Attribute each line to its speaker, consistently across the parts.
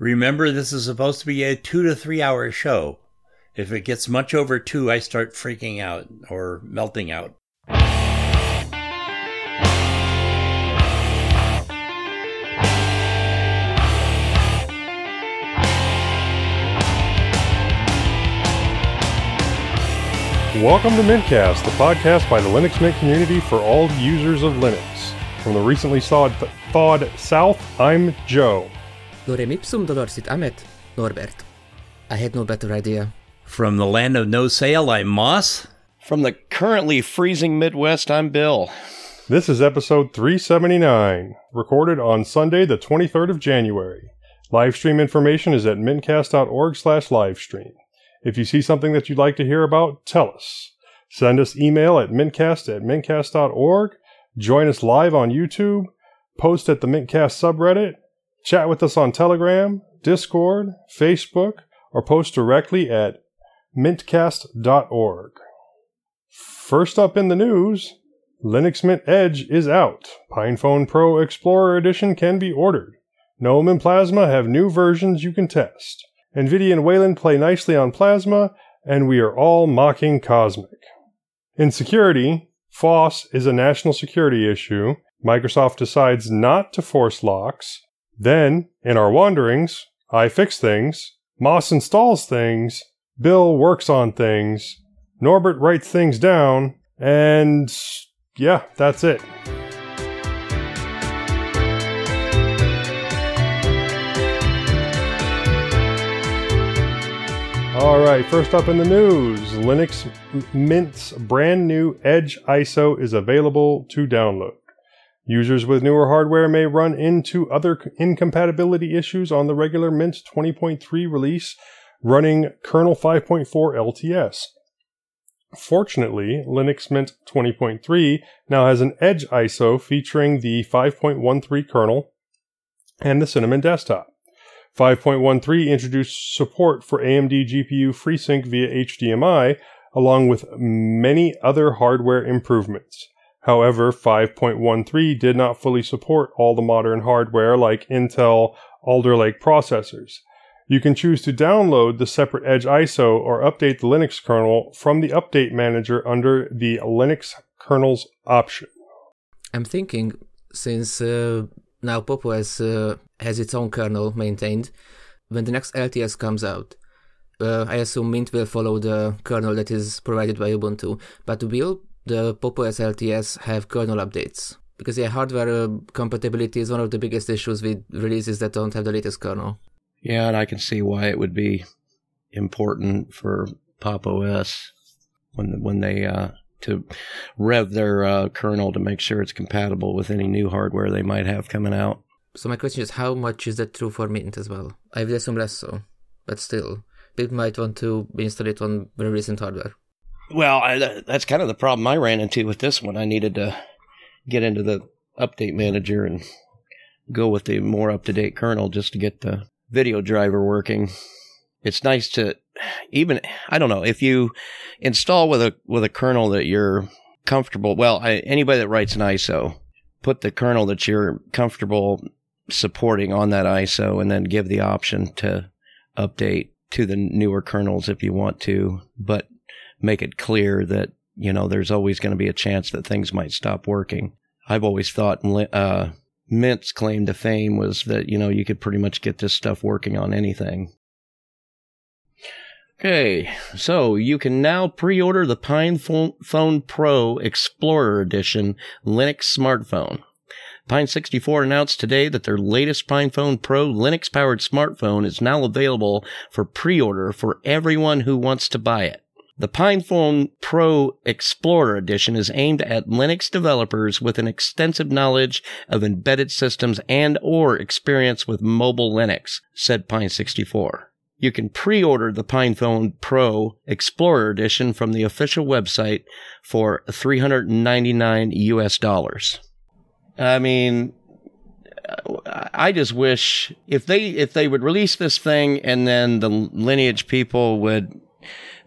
Speaker 1: Remember, this is supposed to be a two to three hour show. If it gets much over two, I start freaking out or melting out.
Speaker 2: Welcome to Mintcast, the podcast by the Linux Mint community for all users of Linux. From the recently thawed, thawed South, I'm Joe.
Speaker 3: Lorem ipsum dolorsit amet, Norbert. I had no better idea.
Speaker 1: From the land of no sail, I'm Moss.
Speaker 4: From the currently freezing Midwest, I'm Bill.
Speaker 2: This is episode 379, recorded on Sunday, the 23rd of January. Livestream information is at mintcast.org slash livestream. If you see something that you'd like to hear about, tell us. Send us email at mintcast at mintcast.org, join us live on YouTube, post at the Mintcast subreddit, chat with us on Telegram, Discord, Facebook, or post directly at mintcast.org. First up in the news, Linux Mint Edge is out. PinePhone Pro Explorer Edition can be ordered. GNOME and Plasma have new versions you can test. NVIDIA and Wayland play nicely on Plasma, and we are all mocking Cosmic. In security, FOSS is a national security issue. Microsoft decides not to force locks. Then, in our wanderings, I fix things, Moss installs things, Bill works on things, Norbert writes things down, and yeah, that's it. All right, first up in the news Linux Mint's brand new Edge ISO is available to download. Users with newer hardware may run into other incompatibility issues on the regular Mint 20.3 release running kernel 5.4 LTS. Fortunately, Linux Mint 20.3 now has an Edge ISO featuring the 5.13 kernel and the Cinnamon desktop. 5.13 introduced support for AMD GPU FreeSync via HDMI, along with many other hardware improvements. However, 5.13 did not fully support all the modern hardware like Intel Alder Lake processors. You can choose to download the separate Edge ISO or update the Linux kernel from the Update Manager under the Linux kernels option.
Speaker 3: I'm thinking, since uh, now Pop OS has, uh, has its own kernel maintained, when the next LTS comes out, uh, I assume Mint will follow the kernel that is provided by Ubuntu. But will the Popo OS LTS have kernel updates? Because yeah, hardware uh, compatibility is one of the biggest issues with releases that don't have the latest kernel.
Speaker 4: Yeah, and I can see why it would be important for Pop OS when when they uh, to rev their uh, kernel to make sure it's compatible with any new hardware they might have coming out.
Speaker 3: So my question is, how much is that true for Mint as well? I would assume less so, but still, people might want to install it on very recent hardware.
Speaker 4: Well, I, that's kind of the problem I ran into with this one. I needed to get into the update manager and go with the more up to date kernel just to get the video driver working. It's nice to even I don't know if you install with a with a kernel that you're comfortable. Well, I, anybody that writes an ISO, put the kernel that you're comfortable supporting on that ISO, and then give the option to update to the newer kernels if you want to, but make it clear that you know there's always going to be a chance that things might stop working. I've always thought uh, Mint's claim to fame was that, you know, you could pretty much get this stuff working on anything. Okay, so you can now pre-order the PinePhone Pro Explorer Edition Linux smartphone. Pine64 announced today that their latest PinePhone Pro Linux-powered smartphone is now available for pre-order for everyone who wants to buy it. The PinePhone Pro Explorer Edition is aimed at Linux developers with an extensive knowledge of embedded systems and or experience with mobile Linux, said Pine64. You can pre-order the PinePhone Pro Explorer Edition from the official website for 399 US dollars. I mean, I just wish if they if they would release this thing and then the lineage people would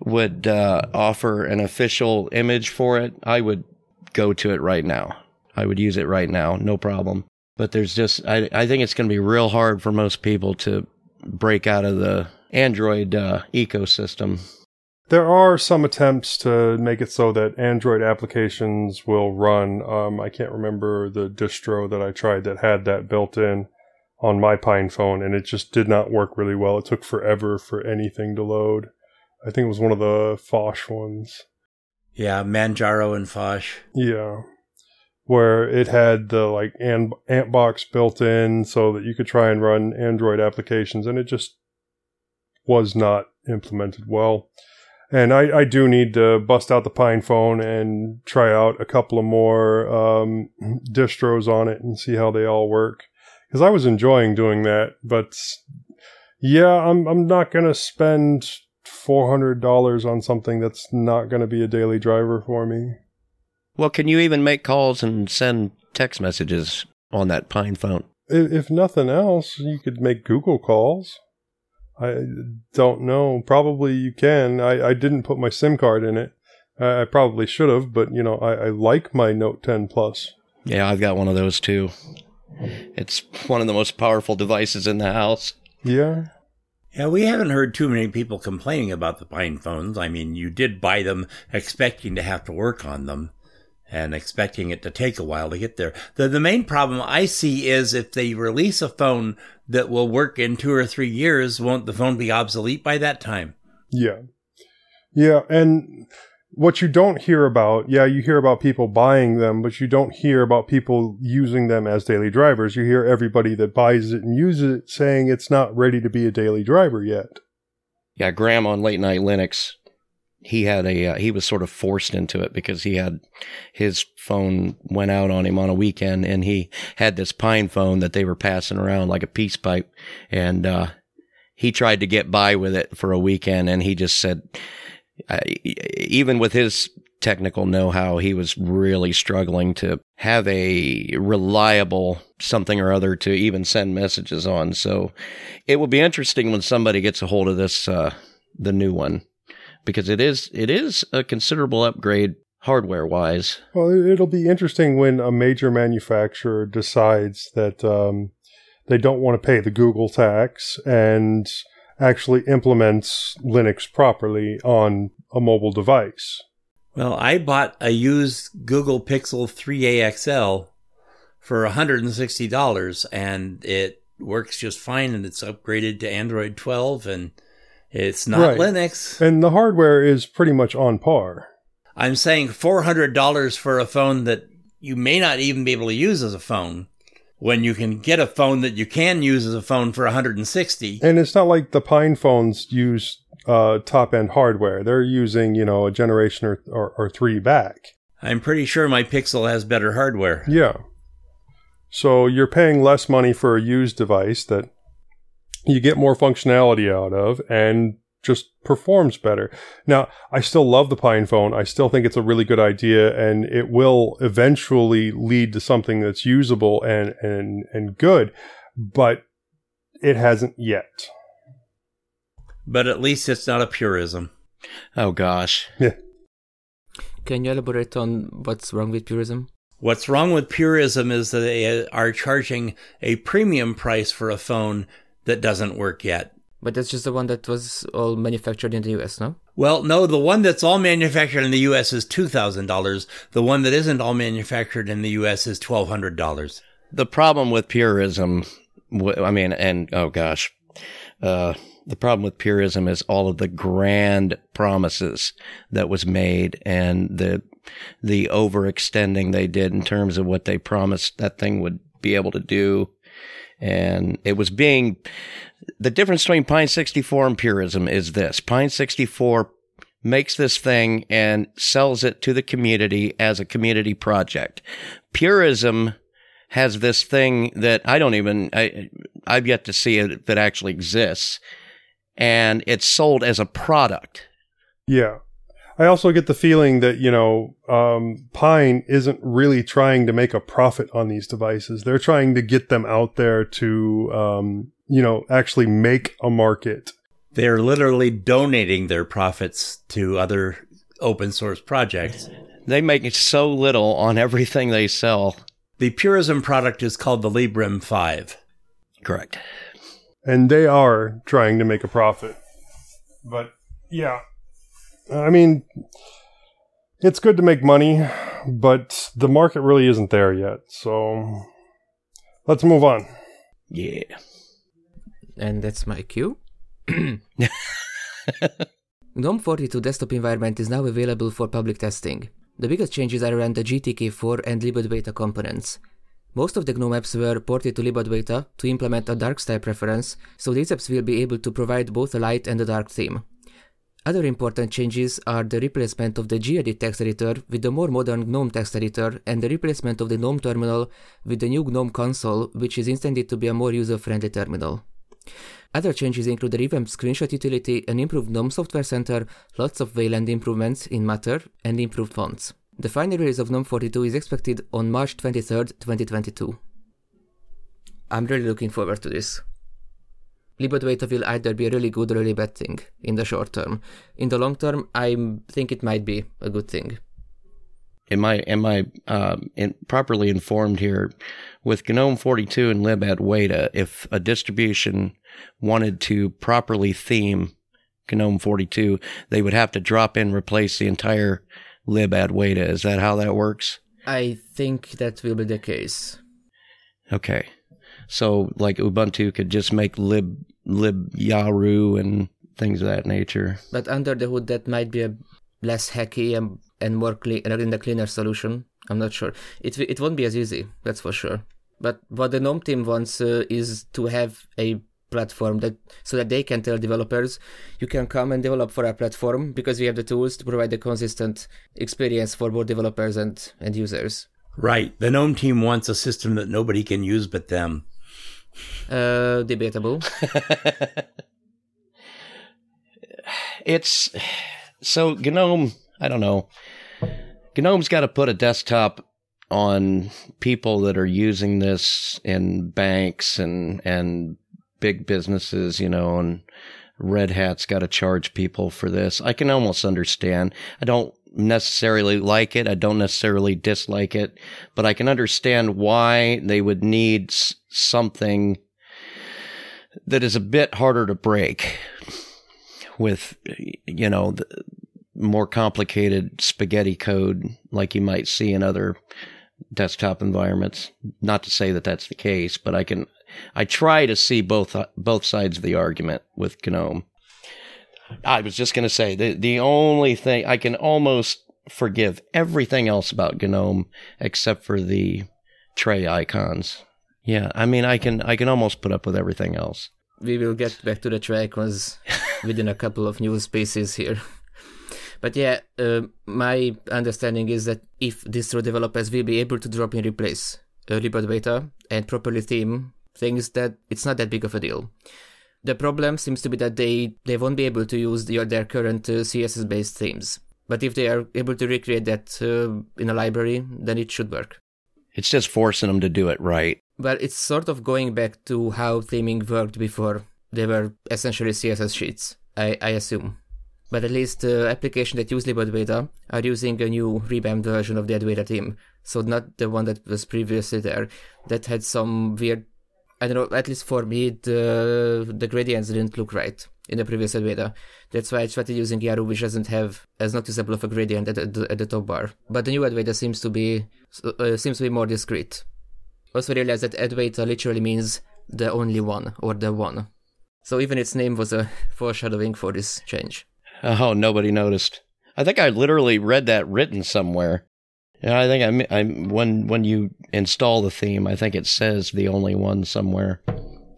Speaker 4: would uh, offer an official image for it, I would go to it right now. I would use it right now, no problem. But there's just, I, I think it's going to be real hard for most people to break out of the Android uh, ecosystem.
Speaker 2: There are some attempts to make it so that Android applications will run. Um, I can't remember the distro that I tried that had that built in on my Pine phone, and it just did not work really well. It took forever for anything to load. I think it was one of the Phosh ones.
Speaker 1: Yeah, Manjaro and Phosh.
Speaker 2: Yeah. Where it had the like Anbox built in so that you could try and run Android applications, and it just was not implemented well. And I, I do need to bust out the Pine phone and try out a couple of more um, distros on it and see how they all work. Because I was enjoying doing that, but yeah, I'm I'm not gonna spend four hundred dollars on something that's not gonna be a daily driver for me.
Speaker 4: Well, can you even make calls and send text messages on that Pine phone?
Speaker 2: If, if nothing else, you could make Google calls. I don't know. Probably you can. I, I didn't put my SIM card in it. I, I probably should have, but you know, I, I like my Note 10 Plus.
Speaker 4: Yeah, I've got one of those too. It's one of the most powerful devices in the house.
Speaker 2: Yeah.
Speaker 1: Yeah, we haven't heard too many people complaining about the Pine phones. I mean, you did buy them expecting to have to work on them and expecting it to take a while to get there. The, the main problem I see is if they release a phone that will work in two or three years, won't the phone be obsolete by that time?
Speaker 2: Yeah. Yeah. And what you don't hear about, yeah, you hear about people buying them, but you don't hear about people using them as daily drivers. You hear everybody that buys it and uses it saying it's not ready to be a daily driver yet.
Speaker 4: Yeah, Graham on Late Night Linux, he had a uh, he was sort of forced into it because he had his phone went out on him on a weekend and he had this pine phone that they were passing around like a peace pipe and uh, he tried to get by with it for a weekend and he just said uh, even with his technical know-how, he was really struggling to have a reliable something or other to even send messages on. So it will be interesting when somebody gets a hold of this, uh, the new one, because it is it is a considerable upgrade hardware wise.
Speaker 2: Well, it'll be interesting when a major manufacturer decides that um, they don't want to pay the Google tax and actually implements Linux properly on a mobile device.
Speaker 1: Well, I bought a used Google Pixel 3a XL for $160 and it works just fine and it's upgraded to Android 12 and it's not
Speaker 2: Right.
Speaker 1: Linux.
Speaker 2: And the hardware is pretty much on par.
Speaker 1: I'm saying $400 for a phone that you may not even be able to use as a phone when you can get a phone that you can use as a phone for 160.
Speaker 2: And it's not like the Pine phones use uh, top end hardware. They're using, you know, a generation or, or, or three back.
Speaker 1: I'm pretty sure my Pixel has better hardware.
Speaker 2: Yeah. So you're paying less money for a used device that you get more functionality out of and just performs better. Now, I still love the Pine phone. I still think it's a really good idea and it will eventually lead to something that's usable and and and good, but it hasn't yet.
Speaker 1: But at least it's not a purism.
Speaker 4: Oh gosh. Yeah.
Speaker 3: Can you elaborate on what's wrong with purism?
Speaker 1: What's wrong with purism is that they are charging a premium price for a phone that doesn't work yet.
Speaker 3: But that's just the one that was all manufactured in the US, no?
Speaker 1: Well, no, the one that's all manufactured in the US is $2,000. The one that isn't all manufactured in the US is $1,200.
Speaker 4: The problem with purism, I mean, and oh gosh, uh, the problem with purism is all of the grand promises that was made and the the overextending they did in terms of what they promised that thing would be able to do. And it was being the difference between Pine 64 and purism is this. Pine 64 makes this thing and sells it to the community as a community project. Purism has this thing that I don't even I I've yet to see it that actually exists and it's sold as a product.
Speaker 2: Yeah. I also get the feeling that, you know, um, Pine isn't really trying to make a profit on these devices. They're trying to get them out there to, um, you know, actually make a market.
Speaker 1: They're literally donating their profits to other open source projects.
Speaker 4: They make so little on everything they sell.
Speaker 1: The Purism product is called the Librem 5.
Speaker 4: Correct.
Speaker 2: and they are trying to make a profit. But yeah, I mean, it's good to make money, but the market really isn't there yet. So let's move on.
Speaker 4: Yeah.
Speaker 3: And that's my cue. GNOME 42 desktop environment is now available for public testing. The biggest changes are around the GTK4 and libadwaita components. Most of the GNOME apps were ported to libadwaita to implement a dark style preference, so these apps will be able to provide both a light and a dark theme. Other important changes are the replacement of the gedit text editor with the more modern GNOME text editor and the replacement of the GNOME terminal with the new GNOME console, which is intended to be a more user-friendly terminal. Other changes include the revamped screenshot utility, an improved GNOME Software Center, lots of Wayland improvements in Mutter, and improved fonts. The final release of GNOME 42 is expected on March 23, 2022. I'm really looking forward to this. Libadwaita will either be a really good or really bad thing in the short term. In the long term, I think it might be a good thing.
Speaker 4: Am I am I uh, in, properly informed here? With GNOME 42 and libadwaita, if a distribution wanted to properly theme GNOME 42, they would have to drop in replace the entire libadwaita. Is that how that works?
Speaker 3: I think that will be the case.
Speaker 4: Okay. So like Ubuntu could just make lib libyaru and things of that nature.
Speaker 3: But under the hood, that might be a less hacky and, and more clean and in the cleaner solution. I'm not sure. It it won't be as easy, that's for sure. But what the GNOME team wants uh, is to have a platform that so that they can tell developers you can come and develop for our platform because we have the tools to provide a consistent experience for both developers and, and users.
Speaker 1: Right. The GNOME team wants a system that nobody can use but them.
Speaker 3: Uh, debatable.
Speaker 4: it's so GNOME. I don't know. GNOME's got to put a desktop on people that are using this in banks and and big businesses, you know, and Red Hat's got to charge people for this. I can almost understand. I don't necessarily like it. I don't necessarily dislike it, but I can understand why they would need something that is a bit harder to break with, you know, more complicated spaghetti code like you might see in other desktop environments. Not to say that that's the case, but I can, I try to see both, both sides of the argument with GNOME. I was just going to say the the only thing I can almost forgive everything else about GNOME except for the tray icons. Yeah, I mean I can I can almost put up with everything else.
Speaker 3: We will get back to the tray icons within a couple of new spaces here. But yeah, uh, my understanding is that if distro developers will be able to drop in replace uh, libadwaita and properly theme things, that it's not that big of a deal. The problem seems to be that they, they won't be able to use the, their current uh, CSS based themes. But if they are able to recreate that uh, in a library, then it should work.
Speaker 4: It's just forcing them to do it right.
Speaker 3: Well, it's sort of going back to how theming worked before. They were essentially CSS sheets, I, I assume. But at least the uh, applications that use libadwaita are using a new revamped version of the Adwaita theme. So not the one that was previously there, that had some weird I don't know, at least for me, the the gradients didn't look right in the previous Adwaita. That's why I started using Yaru, which doesn't have as noticeable of a gradient at the, at the top bar. But the new Adwaita seems to be uh, seems to be more discreet. Also realized that Adwaita literally means the only one or the one. So even its name was a foreshadowing for this change.
Speaker 4: Oh, nobody noticed. I think I literally read that written somewhere. Yeah, I think I, I when when you install the theme, I think it says the only one somewhere.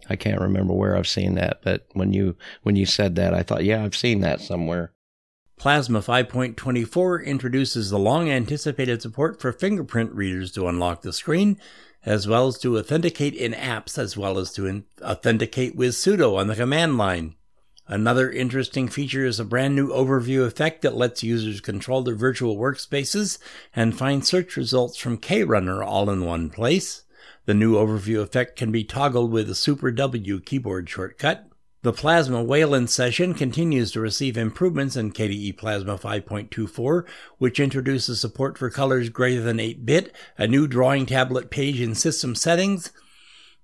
Speaker 4: I can't remember where I've seen that, but when you when you said that, I thought, yeah, I've seen that somewhere.
Speaker 1: Plasma 5.24 introduces the long anticipated support for fingerprint readers to unlock the screen, as well as to authenticate in apps, as well as to authenticate with sudo on the command line. Another interesting feature is a brand new overview effect that lets users control their virtual workspaces and find search results from KRunner all in one place. The new overview effect can be toggled with a Super W keyboard shortcut. The Plasma Wayland session continues to receive improvements in KDE Plasma 5.24, which introduces support for colors greater than 8 bit, a new drawing tablet page in system settings,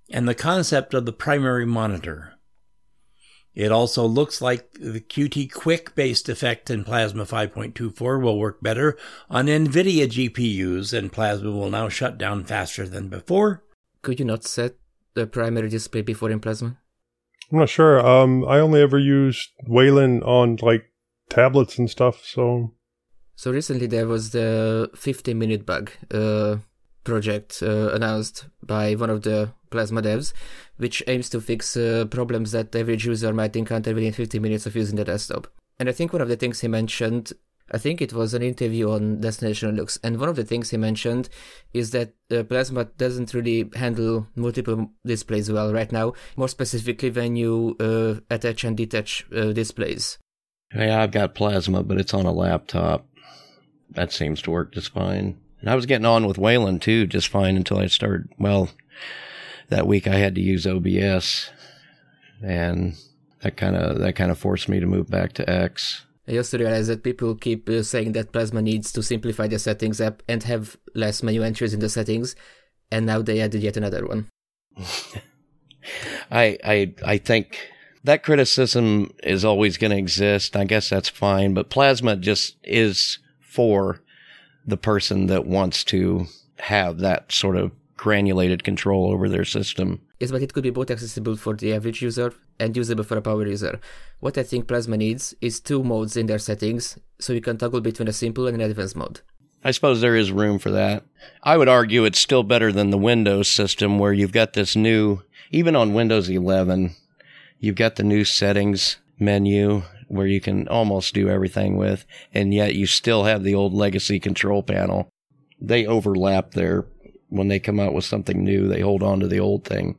Speaker 1: and the concept of the primary monitor. It also looks like the Qt Quick based effect in Plasma 5.24 will work better on NVIDIA GPUs, and Plasma will now shut down faster than before.
Speaker 3: Could you not set the primary display before in Plasma?
Speaker 2: I'm not sure. Um, I only ever used Wayland on like tablets and stuff, so.
Speaker 3: So recently there was the 50 minute bug uh, project uh, announced by one of the Plasma devs, which aims to fix uh, problems that average user might encounter within 50 minutes of using the desktop. And I think one of the things he mentioned, I think it was an interview on Destination Linux, and one of the things he mentioned is that uh, Plasma doesn't really handle multiple displays well right now, more specifically when you uh, attach and detach uh, displays.
Speaker 4: Yeah, I've got Plasma, but it's on a laptop. That seems to work just fine. And I was getting on with Wayland too, just fine until I started. Well, that week I had to use OBS, and that kind of that kind of forced me to move back to X.
Speaker 3: I also realized that people keep uh, saying that Plasma needs to simplify the settings app and have less menu entries in the settings, and now they added yet another one.
Speaker 4: I I I think that criticism is always going to exist. I guess that's fine, but Plasma just is for the person that wants to have that sort of granulated control over their system.
Speaker 3: Yes, but it could be both accessible for the average user and usable for a power user. What I think Plasma needs is two modes in their settings, so you can toggle between a simple and an advanced mode.
Speaker 4: I suppose there is room for that. I would argue it's still better than the Windows system where you've got this new, even on Windows 11, you've got the new settings menu where you can almost do everything with, and yet you still have the old legacy control panel. They overlap there. When they come out with something new, they hold on to the old thing.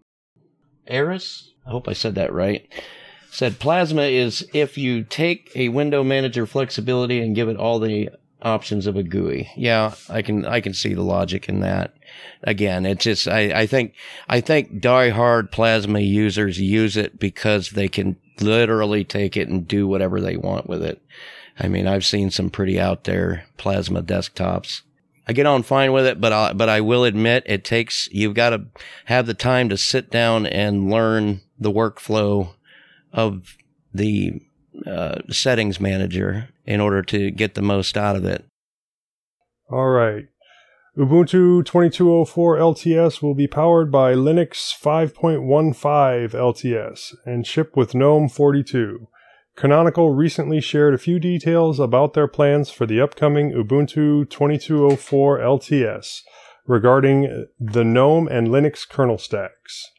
Speaker 4: Eris, I hope I said that right, said Plasma is if you take a window manager flexibility and give it all the options of a GUI. Yeah, I can I can see the logic in that. Again, it's just I, I think I think die-hard Plasma users use it because they can literally take it and do whatever they want with it. I mean, I've seen some pretty out there Plasma desktops. I get on fine with it, but I, but I will admit it takes, you've got to have the time to sit down and learn the workflow of the uh, settings manager in order to get the most out of it.
Speaker 2: All right. Ubuntu 2204 LTS will be powered by Linux 5.15 LTS and ship with GNOME 42. Canonical recently shared a few details about their plans for the upcoming Ubuntu 2204 LTS regarding the GNOME and Linux kernel stacks.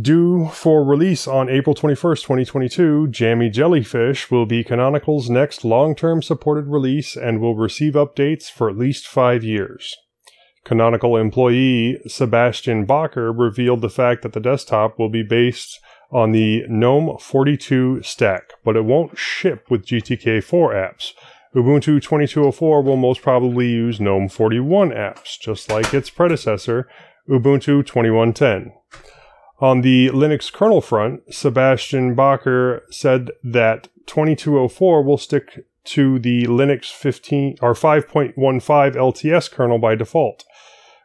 Speaker 2: Due for release on April 21st, 2022, Jammy Jellyfish will be Canonical's next long term supported release and will receive updates for at least five years. Canonical employee Sebastien Bacher revealed the fact that the desktop will be based on the GNOME 42 stack, but it won't ship with GTK4 apps. Ubuntu 2204 will most probably use GNOME 41 apps, just like its predecessor, Ubuntu 2110. On the Linux kernel front, Sebastien Bacher said that 2204 will stick to the Linux 15 or 5.15 LTS kernel by default,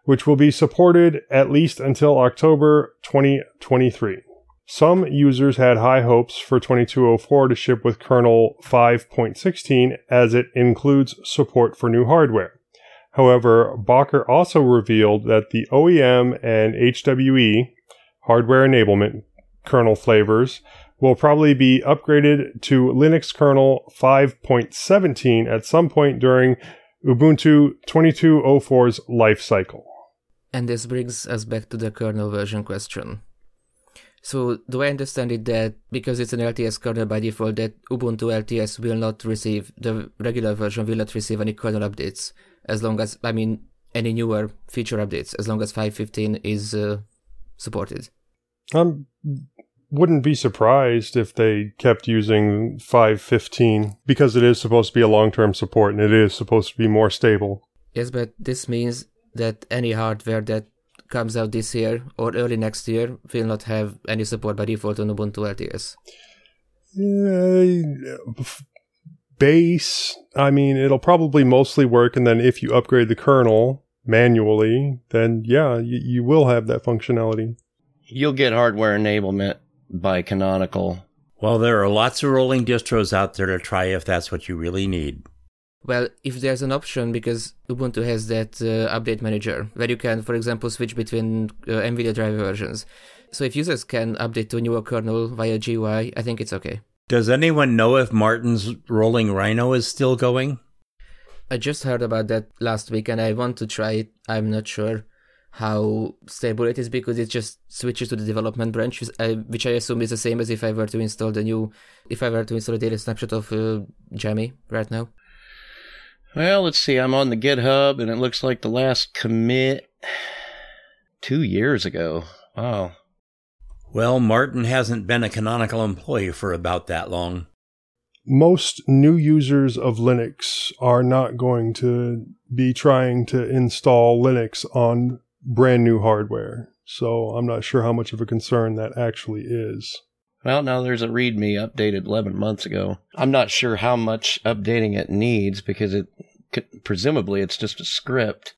Speaker 2: which will be supported at least until October 2023. Some users had high hopes for 2204 to ship with kernel 5.16 as it includes support for new hardware. However, Bacher also revealed that the OEM and HWE hardware enablement kernel flavors will probably be upgraded to Linux kernel 5.17 at some point during Ubuntu 2204's life cycle.
Speaker 3: And this brings us back to the kernel version question. So, do I understand it that because it's an LTS kernel by default, that Ubuntu LTS will not receive, the regular version will not receive any kernel updates, as long as, I mean, any newer feature updates, as long as 5.15 is uh, supported?
Speaker 2: I wouldn't be surprised if they kept using 5.15 because it is supposed to be a long term support and it is supposed to be more stable.
Speaker 3: Yes, but this means that any hardware that comes out this year or early next year will not have any support by default on Ubuntu LTS.
Speaker 2: Uh, base, I mean, it'll probably mostly work, and then if you upgrade the kernel manually, then yeah, you, you will have that functionality.
Speaker 4: You'll get hardware enablement by Canonical.
Speaker 1: Well, there are lots of rolling distros out there to try if that's what you really need.
Speaker 3: Well, if there's an option, because Ubuntu has that uh, update manager where you can, for example, switch between uh, NVIDIA driver versions. So if users can update to a newer kernel via GUI, I think it's okay.
Speaker 1: Does anyone know if Martin's rolling Rhino is still going?
Speaker 3: I just heard about that last week and I want to try it. I'm not sure how stable it is because it just switches to the development branch, which I assume is the same as if I were to install the new, if I were to install a data snapshot of uh, Jammy right now.
Speaker 4: Well, let's see. I'm on the GitHub and it looks like the last commit two years ago. Wow.
Speaker 1: Well, Martin hasn't been a canonical employee for about that long.
Speaker 2: Most new users of Linux are not going to be trying to install Linux on brand new hardware. So I'm not sure how much of a concern that actually is.
Speaker 4: Well, now there's a README updated 11 months ago. I'm not sure how much updating it needs because it presumably it's just a script.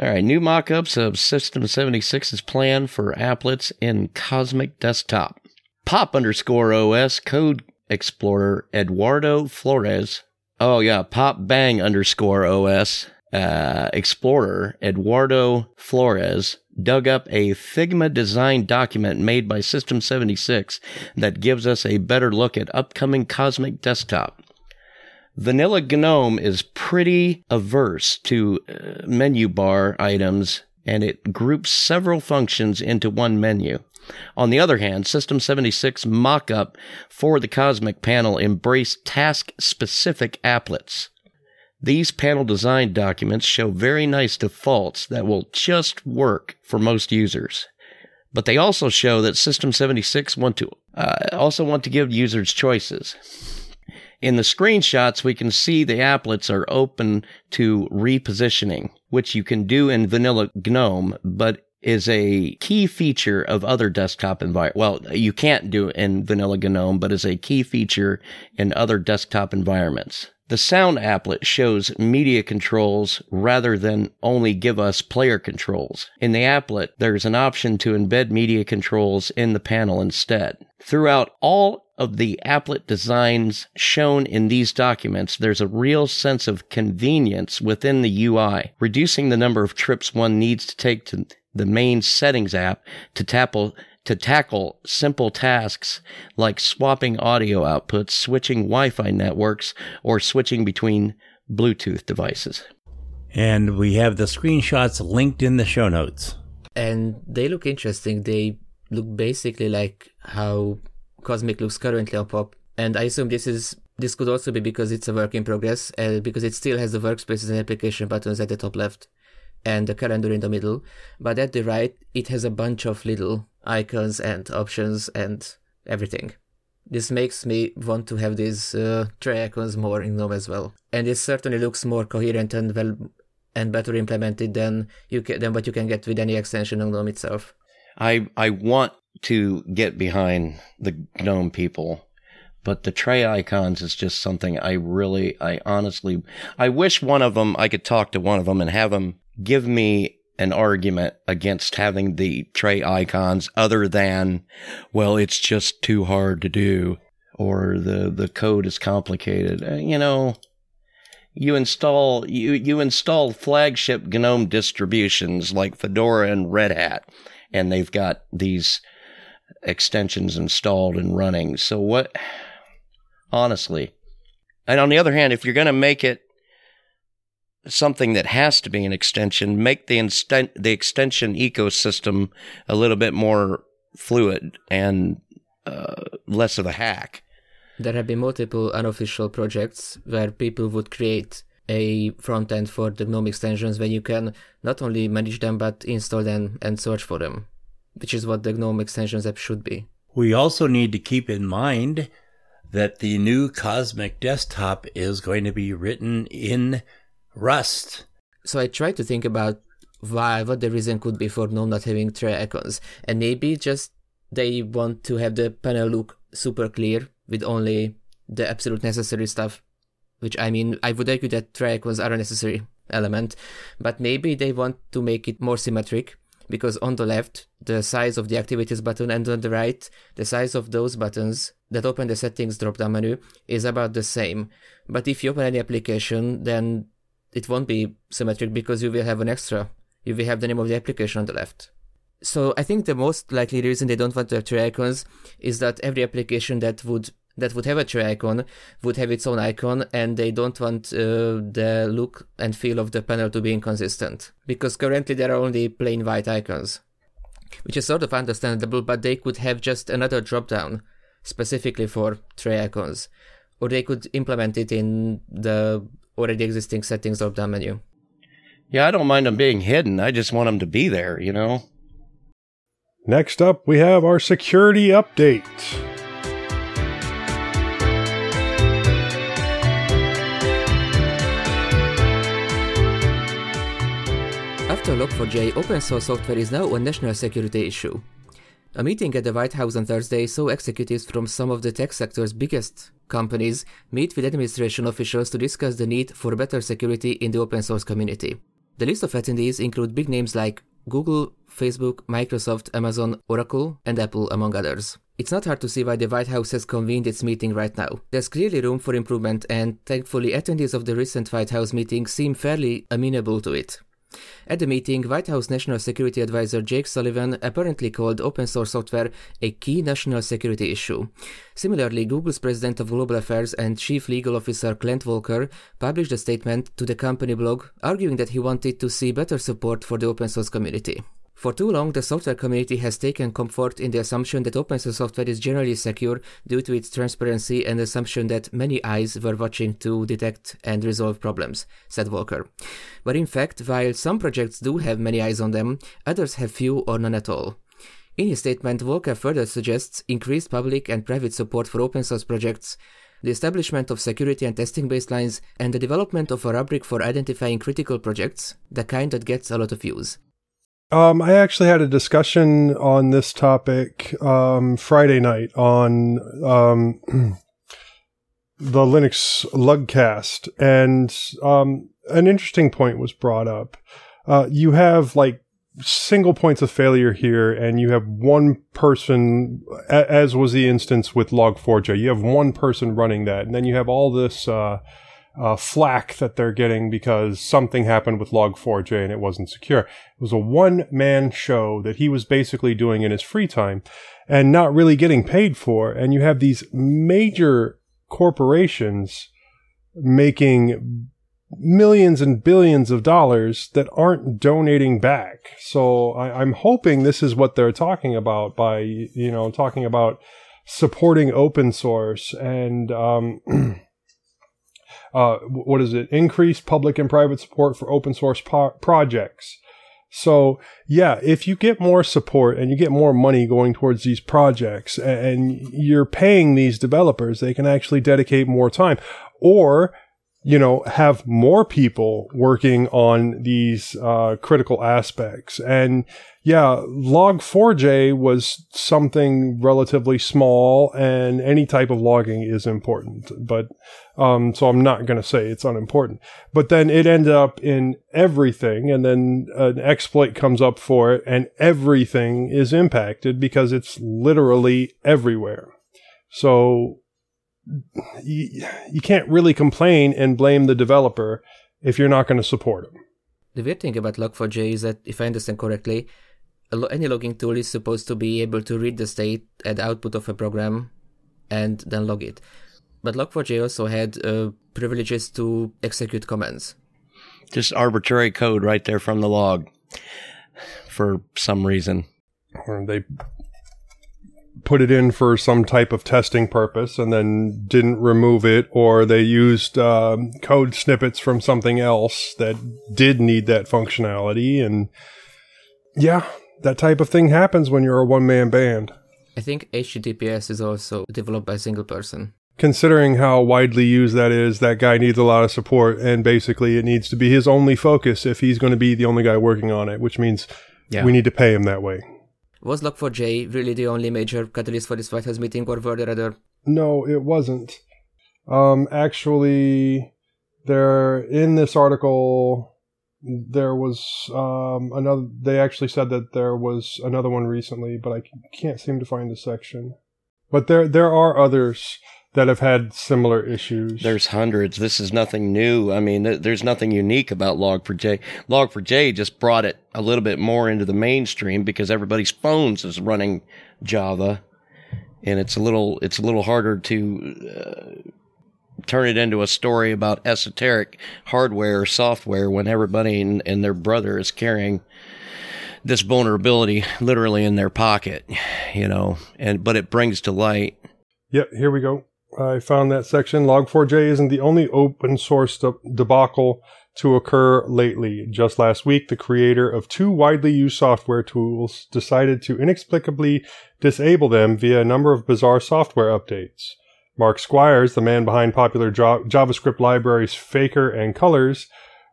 Speaker 4: All right, new mockups of System 76's plan for applets in Cosmic Desktop. Pop underscore OS Code Explorer Eduardo Flores. Oh yeah, Pop Bang underscore OS uh, Explorer Eduardo Flores dug up a Figma design document made by System 76 that gives us a better look at upcoming Cosmic Desktop. Vanilla GNOME is pretty averse to uh, menu bar items and it groups several functions into one menu. On the other hand, System 76 mockup for the Cosmic panel embraced task specific applets. These panel design documents show very nice defaults that will just work for most users. But they also show that System 76 want to uh, also want to give users choices. In the screenshots, we can see the applets are open to repositioning, which you can do in vanilla GNOME, but is a key feature of other desktop environments. Well, you can't do in vanilla GNOME, but is a key feature in other desktop environments. The sound applet shows media controls rather than only give us player controls. In the applet, there's an option to embed media controls in the panel instead. Throughout all of the applet designs shown in these documents, there's a real sense of convenience within the UI, reducing the number of trips one needs to take to the main settings app to tackle to tackle simple tasks like swapping audio outputs, switching Wi-Fi networks, or switching between Bluetooth devices.
Speaker 1: And we have the screenshots linked in the show notes.
Speaker 3: And they look interesting. They look basically like how Cosmic looks currently on pop. And I assume this is this could also be because it's a work in progress, uh, because it still has the workspaces and application buttons at the top left and the calendar in the middle. But at the right, it has a bunch of little icons and options and everything. This makes me want to have these uh, tray icons more in GNOME as well. And it certainly looks more coherent and well and better implemented than you can, than what you can get with any extension on GNOME itself.
Speaker 4: I I want to get behind the GNOME people, but the tray icons is just something I really, I honestly, I wish one of them, I could talk to one of them and have them give me an argument against having the tray icons other than, well, it's just too hard to do or the, the code is complicated. Uh, you know, you install, you, you install flagship GNOME distributions like Fedora and Red Hat, and they've got these extensions installed and running. So what, honestly, and on the other hand, if you're going to make it something that has to be an extension, make the instant, the extension ecosystem a little bit more fluid and uh, less of a hack.
Speaker 3: There have been multiple unofficial projects where people would create a front end for the GNOME extensions where you can not only manage them but install them and search for them which is what the GNOME extensions app should be.
Speaker 1: We also need to keep in mind that the new Cosmic Desktop is going to be written in Rust.
Speaker 3: So I tried to think about why, what the reason could be for GNOME not having tray icons, and maybe just they want to have the panel look super clear with only the absolute necessary stuff. Which I mean, I would argue that tray icons are a necessary element, but maybe they want to make it more symmetric because on the left, the size of the activities button and on the right, the size of those buttons, that open the settings drop down menu is about the same. But if you open any application, then it won't be symmetric because you will have an extra. You will have the name of the application on the left. So I think the most likely reason they don't want to have three icons is that every application that would that would have a tray icon would have its own icon and they don't want uh, the look and feel of the panel to be inconsistent because currently there are only plain white icons which is sort of understandable but they could have just another drop down specifically for tray icons or they could implement it in the already existing settings drop down menu
Speaker 4: yeah i don't mind them being hidden i just want them to be there you know
Speaker 2: Next up, we have our security update.
Speaker 3: After Log4j, open source software is now a national security issue. A meeting at the White House on Thursday saw executives from some of the tech sector's biggest companies meet with administration officials to discuss the need for better security in the open source community. The list of attendees include big names like Google, Facebook, Microsoft, Amazon, Oracle, and Apple, among others. It's not hard to see why the White House has convened its meeting right now. There's clearly room for improvement, and thankfully, attendees of the recent White House meeting seem fairly amenable to it. At the meeting, White House National Security Advisor Jake Sullivan apparently called open source software a key national security issue. Similarly, Google's President of Global Affairs and Chief Legal Officer Kent Walker published a statement to the company blog arguing that he wanted to see better support for the open source community. For too long, the software community has taken comfort in the assumption that open source software is generally secure due to its transparency and assumption that many eyes were watching to detect and resolve problems, said Walker. But in fact, while some projects do have many eyes on them, others have few or none at all. In his statement, Walker further suggests increased public and private support for open source projects, the establishment of security and testing baselines, and the development of a rubric for identifying critical projects, the kind that gets a lot of use.
Speaker 2: Um, I actually had a discussion on this topic um, Friday night on um, the Linux Lugcast, and um, an interesting point was brought up. Uh, you have like single points of failure here, and you have one person, as was the instance with Log4j. You have one person running that, and then you have all this. Uh, uh, flack that they're getting because something happened with Log4j and it wasn't secure. It was a one man show that he was basically doing in his free time and not really getting paid for. And you have these major corporations making millions and billions of dollars that aren't donating back. So I, am hoping this is what they're talking about by, you know, talking about supporting open source and, um, uh, what is it? Increased public and private support for open source po- projects. So yeah, if you get more support and you get more money going towards these projects and you're paying these developers, they can actually dedicate more time or you know, have more people working on these uh, critical aspects. And yeah, log4j was something relatively small, and any type of logging is important. But um, so I'm not going to say it's unimportant. But then it ended up in everything, and then an exploit comes up for it, and everything is impacted because it's literally everywhere. So you, you can't really complain and blame the developer if you're not going to support them.
Speaker 3: The weird thing about Log4j is that, if I understand correctly, any logging tool is supposed to be able to read the state and output of a program and then log it. But Log4j also had uh, privileges to execute commands.
Speaker 4: Just arbitrary code right there from the log for some reason.
Speaker 2: Or they put it in for some type of testing purpose and then didn't remove it, or they used uh, code snippets from something else that did need that functionality. And yeah, that type of thing happens when you're a one man band.
Speaker 3: I think HTTPS is also developed by a single person.
Speaker 2: Considering how widely used that is, that guy needs a lot of support, and basically it needs to be his only focus if he's going to be the only guy working on it, which means yeah. we need to pay him that way.
Speaker 3: Was Log4j really the only major catalyst for this White House meeting, or were there other?
Speaker 2: No, it wasn't. Um, actually, there in this article, there was um, another. They actually said that there was another one recently, but I can't seem to find the section. But there there are others that have had similar issues.
Speaker 4: There's hundreds. This is nothing new. I mean, th- there's nothing unique about Log4j. Log4j just brought it a little bit more into the mainstream because everybody's phones is running Java, and it's a little it's a little harder to uh, turn it into a story about esoteric hardware or software when everybody and, and their brother is carrying this vulnerability literally in their pocket, you know. And but it brings to light.
Speaker 2: Yep, here we go. I found that section. Log4j isn't the only open source de- debacle to occur lately. Just last week, the creator of two widely used software tools decided to inexplicably disable them via a number of bizarre software updates. Marak Squires, the man behind popular JavaScript libraries Faker and Colors,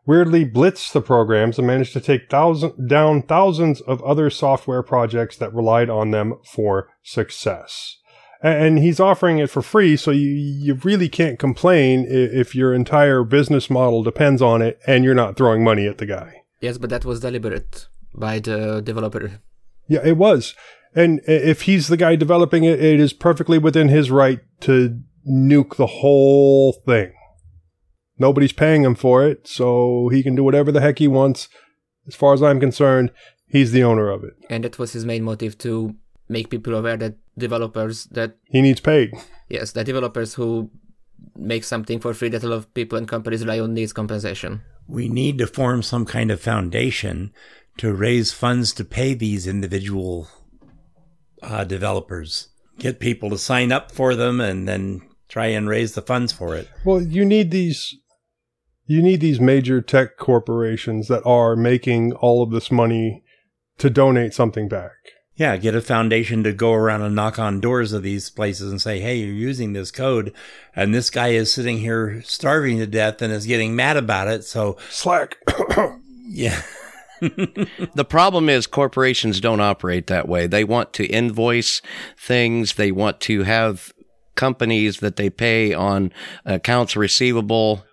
Speaker 2: weirdly blitzed the programs and managed to take thousand, down thousands of other software projects that relied on them for success and he's offering it for free. So you, you really can't complain if your entire business model depends on it and you're not throwing money at the guy.
Speaker 3: Yes, but that was deliberate by the developer.
Speaker 2: Yeah, it was. And if he's the guy developing it, it is perfectly within his right to nuke the whole thing. Nobody's paying him for it, so he can do whatever the heck he wants. As far as I'm concerned, he's the owner of it.
Speaker 3: And that was his main motive to make people aware that developers that
Speaker 2: he needs paid.
Speaker 3: Yes, the developers who make something for free that a lot of people and companies rely on needs compensation.
Speaker 1: We need to form some kind of foundation to raise funds to pay these individual uh, developers. Get people to sign up for them and then try and raise the funds for it.
Speaker 2: Well, you need these you need these major tech corporations that are making all of this money to donate something back.
Speaker 1: Yeah, get a foundation to go around and knock on doors of these places and say, hey, you're using this code, and this guy is sitting here starving to death and is getting mad about it. So,
Speaker 2: Slack.
Speaker 1: yeah.
Speaker 4: the problem is corporations don't operate that way. They want to invoice things, they want to have companies that they pay on accounts receivable.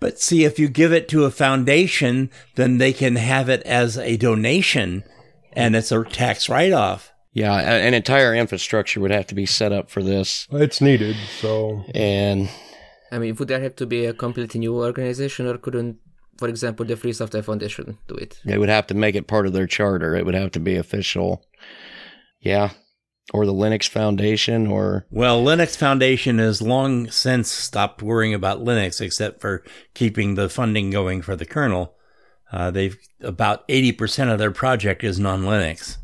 Speaker 1: But see, if you give it to a foundation, then they can have it as a donation and it's a tax write off.
Speaker 4: Yeah, an entire infrastructure would have to be set up for this.
Speaker 2: It's needed, so.
Speaker 4: And.
Speaker 3: I mean, would there have to be a completely new organization, or couldn't, for example, the Free Software Foundation do it?
Speaker 4: They would have to make it part of their charter. It would have to be official. Yeah. Or the Linux Foundation, or.
Speaker 1: Well, Linux Foundation has long since stopped worrying about Linux, except for keeping the funding going for the kernel. Uh, they've about 80% of their project is non-Linux.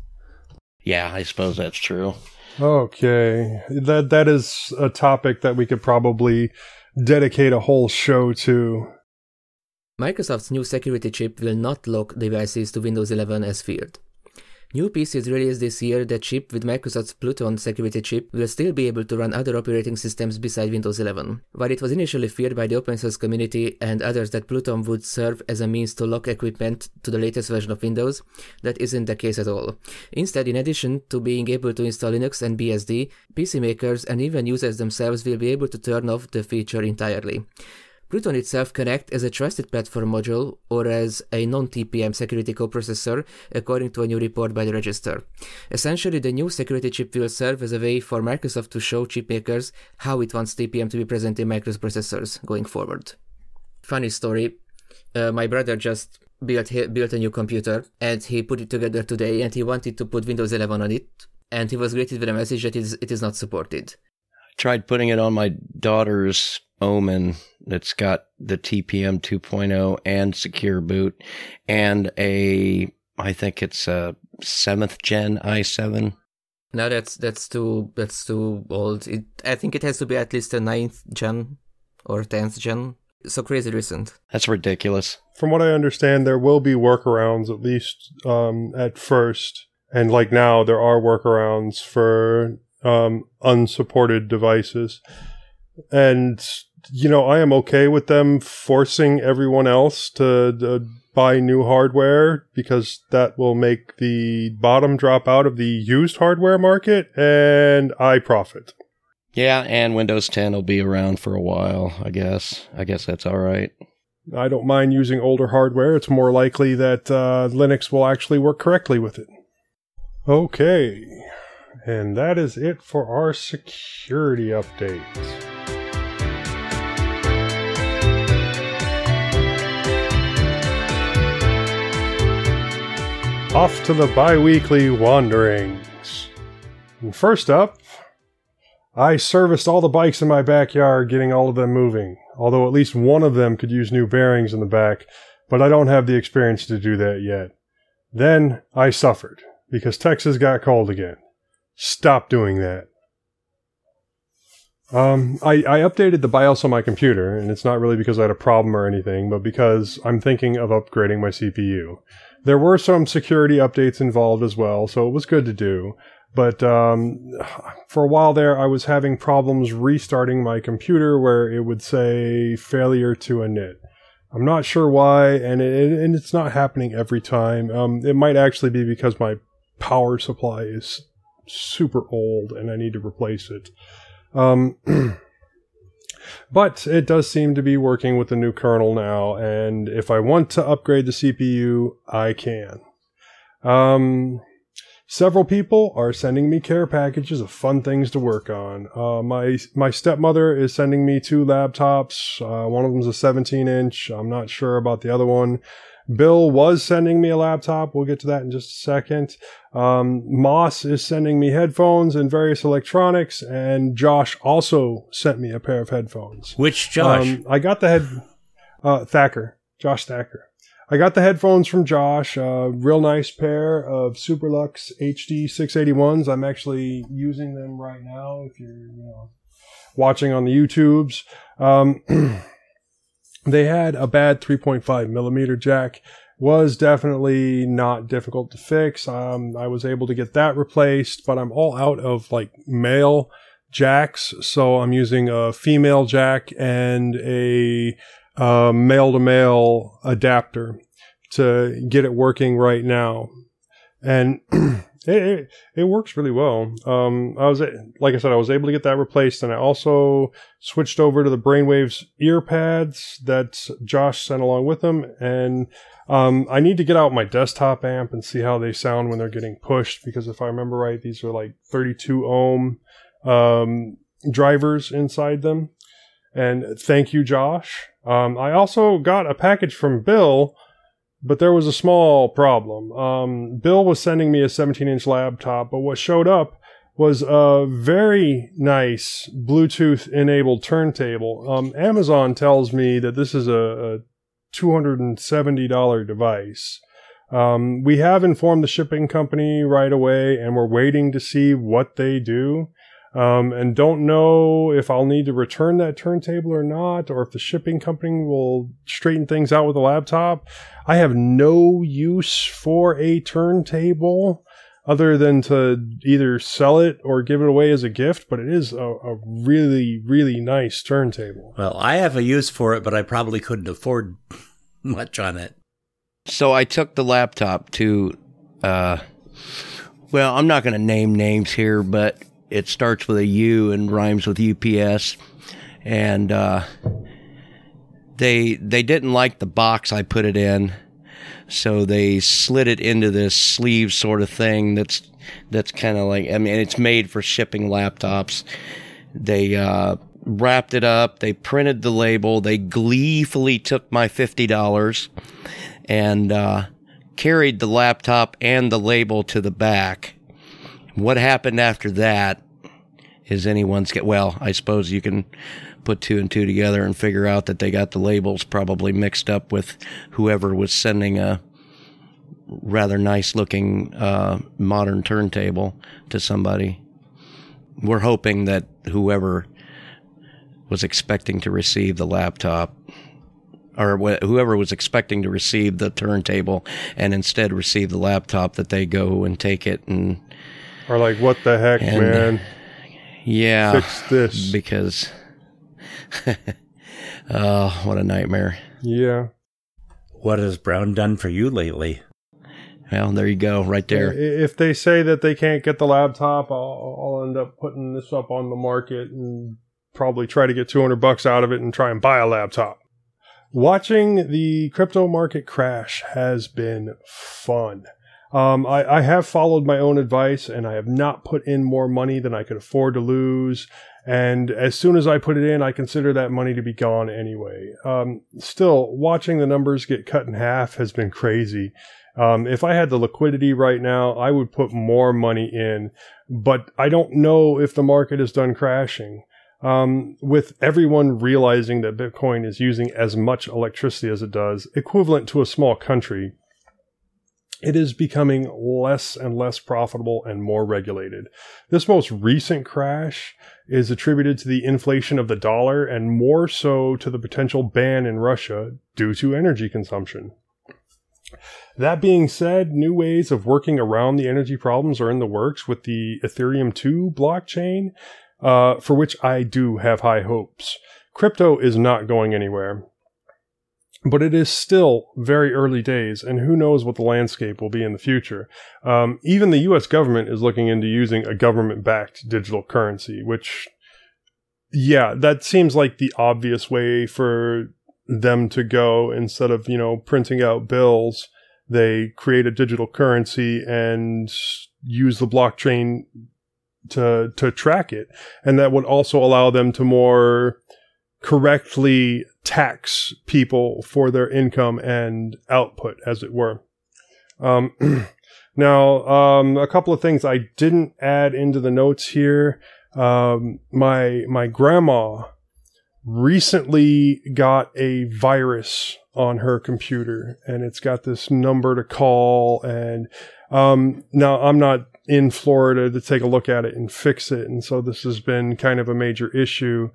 Speaker 4: Yeah, I suppose that's true.
Speaker 2: Okay. That that is a topic that we could probably dedicate a whole show to.
Speaker 3: Microsoft's new security chip will not lock devices to Windows 11 as feared. New PCs released this year that ship with Microsoft's Pluton security chip will still be able to run other operating systems beside Windows 11. While it was initially feared by the open source community and others that Pluton would serve as a means to lock equipment to the latest version of Windows, that isn't the case at all. Instead, in addition to being able to install Linux and BSD, PC makers and even users themselves will be able to turn off the feature entirely. Pluton itself can act as a trusted platform module or as a non-TPM security coprocessor, according to a new report by the Register. Essentially, the new security chip will serve as a way for Microsoft to show chipmakers how it wants TPM to be present in microprocessors going forward. Funny story, uh, my brother just built he, built a new computer and he put it together today and he wanted to put Windows 11 on it and he was greeted with a message that it is, it is not supported.
Speaker 4: I tried putting it on my daughter's Omen that's got the TPM 2.0 and secure boot and a, I think it's a seventh gen i7.
Speaker 3: No, that's that's too that's too old. It, I think it has to be at least a ninth gen or tenth gen. So crazy recent.
Speaker 4: That's ridiculous.
Speaker 2: From what I understand, there will be workarounds at least um, at first, and like now, there are workarounds for um, unsupported devices. And, you know, I am okay with them forcing everyone else to, to buy new hardware because that will make the bottom drop out of the used hardware market and I profit.
Speaker 4: Yeah, and Windows 10 will be around for a while, I guess. I guess that's all right.
Speaker 2: I don't mind using older hardware. It's more likely that uh, Linux will actually work correctly with it. Okay. And that is it for our security updates. Off to the bi weekly wanderings. And first up, I serviced all the bikes in my backyard, getting all of them moving, although at least one of them could use new bearings in the back, but I don't have the experience to do that yet. Then I suffered because Texas got cold again. Stop doing that. Um, I, I updated the BIOS on my computer, and it's not really because I had a problem or anything, but because I'm thinking of upgrading my CPU. There were some security updates involved as well, so it was good to do. But um, for a while there, I was having problems restarting my computer where it would say failure to init. I'm not sure why, and it, and it's not happening every time. Um, it might actually be because my power supply is super old and I need to replace it. Um, but it does seem to be working with the new kernel now, and if I want to upgrade the CPU, I can. Um, several people are sending me care packages of fun things to work on. Uh, my my stepmother is sending me two laptops. Uh, one of them's a 17 inch. I'm not sure about the other one. Bill was sending me a laptop. We'll get to that in just a second. Um, Moss is sending me headphones and various electronics, and Josh also sent me a pair of headphones.
Speaker 1: Which Josh?
Speaker 2: Um, I got the head uh, Thacker, Josh Thacker. I got the headphones from Josh. A real nice pair of Superlux HD 681s. I'm actually using them right now. If you're you know watching on the YouTubes. Um, they had a bad 3.5 millimeter jack. Was definitely not difficult to fix. Um, i was able to get that replaced but i'm all out of like male jacks. So i'm using a female jack and a male to male adapter to get it working right now and it, it, it, works really well. Um, I was like I said, I was able to get that replaced, and I also switched over to the Brainwavz ear pads that Josh sent along with them. And um, I need to get out my desktop amp and see how they sound when they're getting pushed, because if I remember right, these are like 32 ohm um, drivers inside them. And thank you, Josh. Um, I also got a package from Bill but there was a small problem. Um, Bill was sending me a 17 inch laptop, but what showed up was a very nice Bluetooth enabled turntable. Um, Amazon tells me that this is a, a $270 device. Um, we have informed the shipping company right away and we're waiting to see what they do um, and don't know if I'll need to return that turntable or not, or if the shipping company will straighten things out with the laptop. I have no use for a turntable other than to either sell it or give it away as a gift, but it is a, a really, really nice turntable.
Speaker 1: Well, I have a use for it, but I probably couldn't afford much on it.
Speaker 4: So I took the laptop to, uh, well, I'm not going to name names here, but it starts with a U and rhymes with UPS, and uh, they they didn't like the box I put it in, so they slid it into this sleeve sort of thing. That's that's kind of like I mean it's made for shipping laptops. They uh, wrapped it up. They printed the label. They gleefully took my fifty dollars and uh, carried the laptop and the label to the back what happened after that is anyone's get well, I suppose you can put two and two together and figure out that they got the labels probably mixed up with whoever was sending a rather nice looking uh, modern turntable to somebody. We're hoping that whoever was expecting to receive the laptop or wh- whoever was expecting to receive the turntable and instead receive the laptop that they go and take it and
Speaker 2: are like, what the heck, and, man?
Speaker 4: Yeah.
Speaker 2: Fix this.
Speaker 4: Because, oh, what a nightmare.
Speaker 2: Yeah.
Speaker 1: What has Brown done for you lately?
Speaker 4: Well, there you go, right there.
Speaker 2: If they say that they can't get the laptop, I'll, I'll end up putting this up on the market and probably try to get 200 bucks out of it and try and buy a laptop. Watching the crypto market crash has been fun. Um, I, I have followed my own advice and I have not put in more money than I could afford to lose. And as soon as I put it in, I consider that money to be gone anyway. Um, still, watching the numbers get cut in half has been crazy. Um, if I had the liquidity right now, I would put more money in, but I don't know if the market is done crashing. Um, with everyone realizing that Bitcoin is using as much electricity as it does, equivalent to a small country, it is becoming less and less profitable and more regulated. This most recent crash is attributed to the inflation of the dollar and more so to the potential ban in Russia due to energy consumption. That being said, new ways of working around the energy problems are in the works with the Ethereum 2 blockchain, uh, for which I do have high hopes. Crypto is not going anywhere. But it is still very early days, and who knows what the landscape will be in the future. Um, even the US government is looking into using a government backed digital currency, which, yeah, that seems like the obvious way for them to go instead of, you know, printing out bills. They create a digital currency and use the blockchain to, to track it. And that would also allow them to more correctly tax people for their income and output, as it were. Um, now, um, a couple of things I didn't add into the notes here. Um, my my grandma recently got a virus on her computer, and it's got this number to call. And um, now I'm not in Florida to take a look at it and fix it, and so this has been kind of a major issue.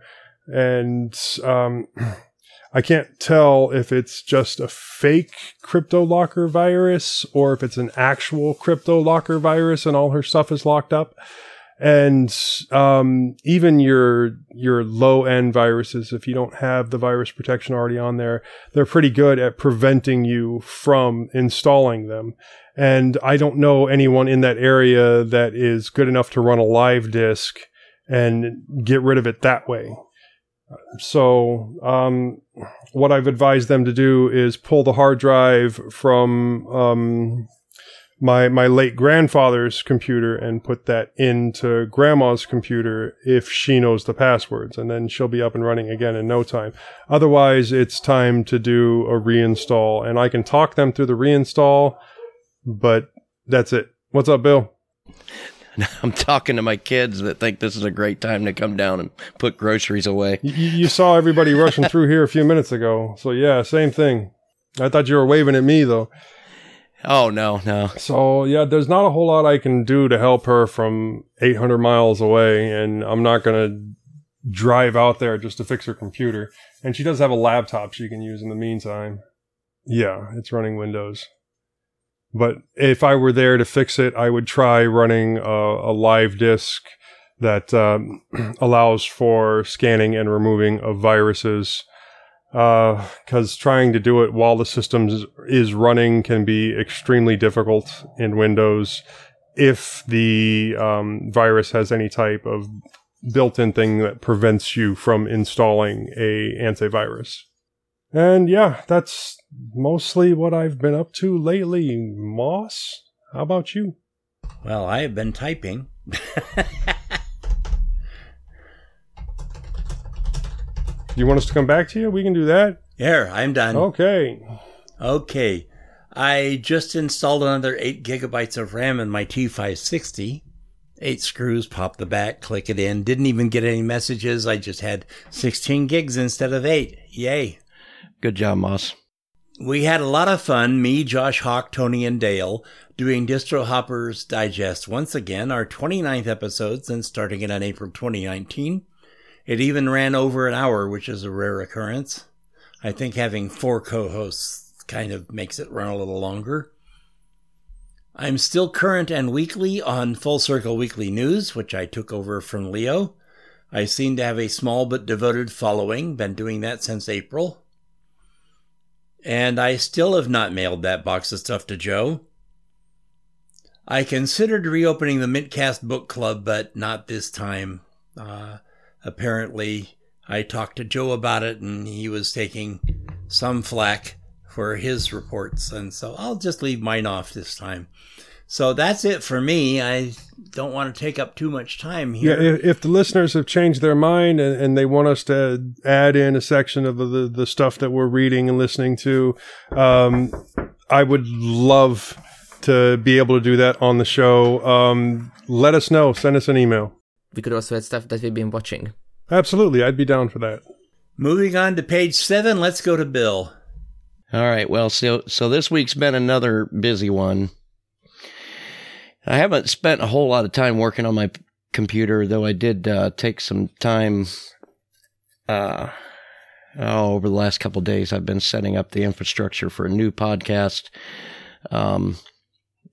Speaker 2: And um, I can't tell if it's just a fake CryptoLocker virus or if it's an actual CryptoLocker virus and all her stuff is locked up. And um, even your your low end viruses, if you don't have the virus protection already on there, they're pretty good at preventing you from installing them. And I don't know anyone in that area that is good enough to run a live disk and get rid of it that way. So, um, what I've advised them to do is pull the hard drive from um, my my late grandfather's computer and put that into grandma's computer if she knows the passwords, and then she'll be up and running again in no time. Otherwise, it's time to do a reinstall, and I can talk them through the reinstall, but that's it. What's up, Bill?
Speaker 4: I'm talking to my kids that think this is a great time to come down and put groceries away.
Speaker 2: You, you saw everybody rushing through here a few minutes ago. So, yeah, same thing. I thought you were waving at me, though.
Speaker 4: Oh, no, no.
Speaker 2: So, yeah, there's not a whole lot I can do to help her from 800 miles away, and I'm not going to drive out there just to fix her computer. And she does have a laptop she can use in the meantime. Yeah, it's running Windows. But if I were there to fix it, I would try running a, a live disk that um, allows for scanning and removing of viruses. Because uh, trying to do it while the system is running can be extremely difficult in Windows if the um, virus has any type of built-in thing that prevents you from installing a antivirus. And yeah, that's mostly what I've been up to lately. Moss, how about you?
Speaker 1: Well, I have been typing.
Speaker 2: you want us to come back to you? We can do that.
Speaker 1: Here, I'm done.
Speaker 2: Okay.
Speaker 1: Okay. I just installed another 8 gigabytes of RAM in my T560. Eight screws, pop the back, click it in. Didn't even get any messages. I just had 16 gigs instead of 8. Yay.
Speaker 4: Good job, Moss.
Speaker 1: We had a lot of fun, me, Josh Hawk, Tony, and Dale, doing Distro Hoppers Digest once again, our 29th episode since starting it on April 2019. It even ran over an hour, which is a rare occurrence. I think having four co-hosts kind of makes it run a little longer. I'm still current and weekly on Full Circle Weekly News, which I took over from Leo. I seem to have a small but devoted following, been doing that since April and I still have not mailed that box of stuff to Joe. I considered reopening the Mintcast book club, but not this time. Uh, apparently, I talked to Joe about it, and he was taking some flack for his reports, and so I'll just leave mine off this time. So that's it for me. I don't want to take up too much time
Speaker 2: Yeah,
Speaker 1: here.
Speaker 2: if, if the listeners have changed their mind and, and they want us to add in a section of the, the stuff that we're reading and listening to, um, I would love to be able to do that on the show. Um, let us know. Send us an email.
Speaker 3: We could also add stuff that we've been watching.
Speaker 2: Absolutely. I'd be down for that.
Speaker 1: Moving on to page seven, let's go to Bill.
Speaker 4: All right. Well, so so this week's been another busy one. I haven't spent a whole lot of time working on my computer, though I did uh, take some time. Uh, oh, over the last couple days, I've been setting up the infrastructure for a new podcast. Um,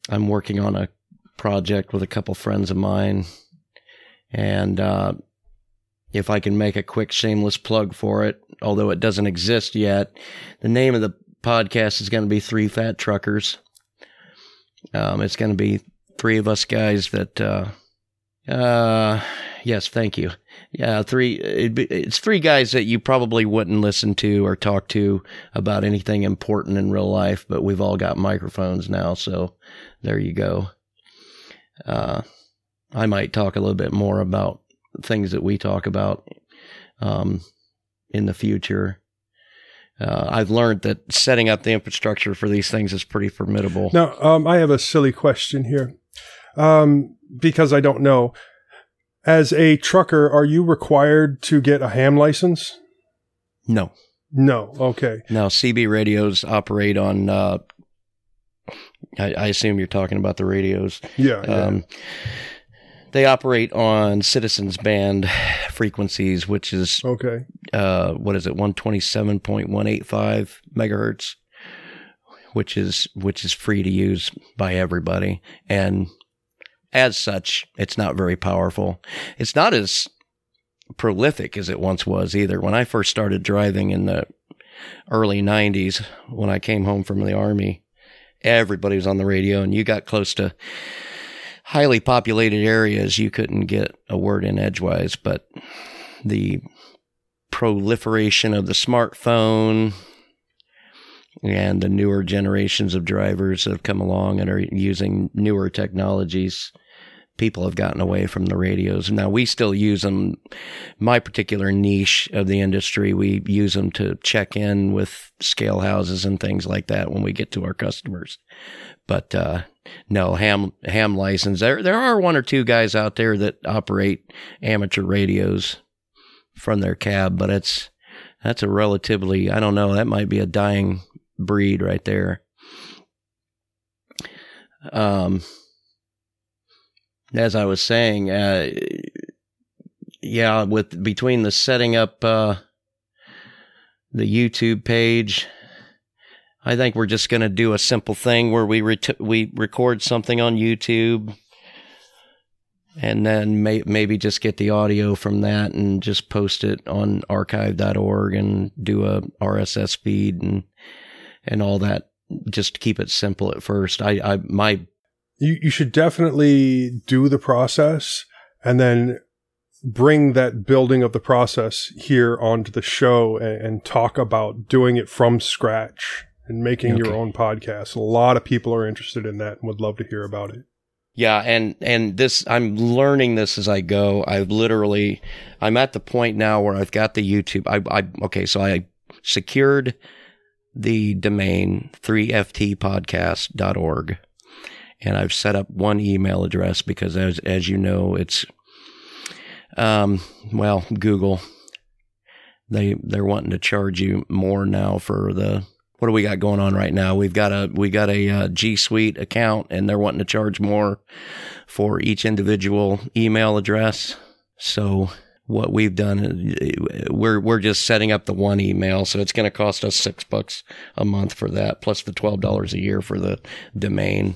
Speaker 4: I'm working on a project with a couple friends of mine, and uh, if I can make a quick shameless plug for it, although it doesn't exist yet, the name of the podcast is going to be Three Fat Truckers. Um, it's going to be three of us guys that, uh, uh, yes, thank you. Yeah, three, it's three guys that you probably wouldn't listen to or talk to about anything important in real life, but we've all got microphones now, so there you go. Uh, I might talk a little bit more about things that we talk about, um, in the future. Uh, I've learned that setting up the infrastructure for these things is pretty formidable.
Speaker 2: Now, um, I have a silly question here um, because I don't know. As a trucker, are you required to get a ham license?
Speaker 4: No,
Speaker 2: No. Okay.
Speaker 4: no. CB radios operate on. Uh, I, I assume you're talking about the radios.
Speaker 2: Yeah. yeah.
Speaker 4: Um, they operate on citizens band frequencies, which is
Speaker 2: okay.
Speaker 4: uh, what is it, one twenty seven point one eight five megahertz, which is which is free to use by everybody, and as such, it's not very powerful. It's not as prolific as it once was either. When I first started driving in the early '90s, when I came home from the army, everybody was on the radio, and you got close to highly populated areas, you couldn't get a word in edgewise, but the proliferation of the smartphone and the newer generations of drivers have come along and are using newer technologies people have gotten away from the radios. Now we still use them my particular niche of the industry we use them to check in with scale houses and things like that when we get to our customers. But uh, no ham ham license. There there are one or two guys out there that operate amateur radios from their cab, but it's that's a relatively I don't know that might be a dying breed right there. Um, as I was saying, uh, yeah, with between the setting up uh, the YouTube page, I think we're just going to do a simple thing where we ret- we record something on YouTube and then may- maybe just get the audio from that and just post it on archive.org and do a RSS feed and and all that just to keep it simple at first. I, I my
Speaker 2: You, you should definitely do the process and then bring that building of the process here onto the show and, and talk about doing it from scratch and making your own podcast. A lot of people are interested in that and would love to hear about it.
Speaker 4: Yeah, and and this I'm learning this as I go. I've literally I'm at the point now where I've got the YouTube. I I okay, so I secured the domain 3ftpodcast.org and I've set up one email address because as as you know, it's um well, Google they they're wanting to charge you more now for the what do we got going on right now? We've got a we got a uh, G Suite account, and they're wanting to charge more for each individual email address. So what we've done, we're we're just setting up the one email, so it's going to cost us six bucks a month for that, plus the twelve dollars a year for the domain.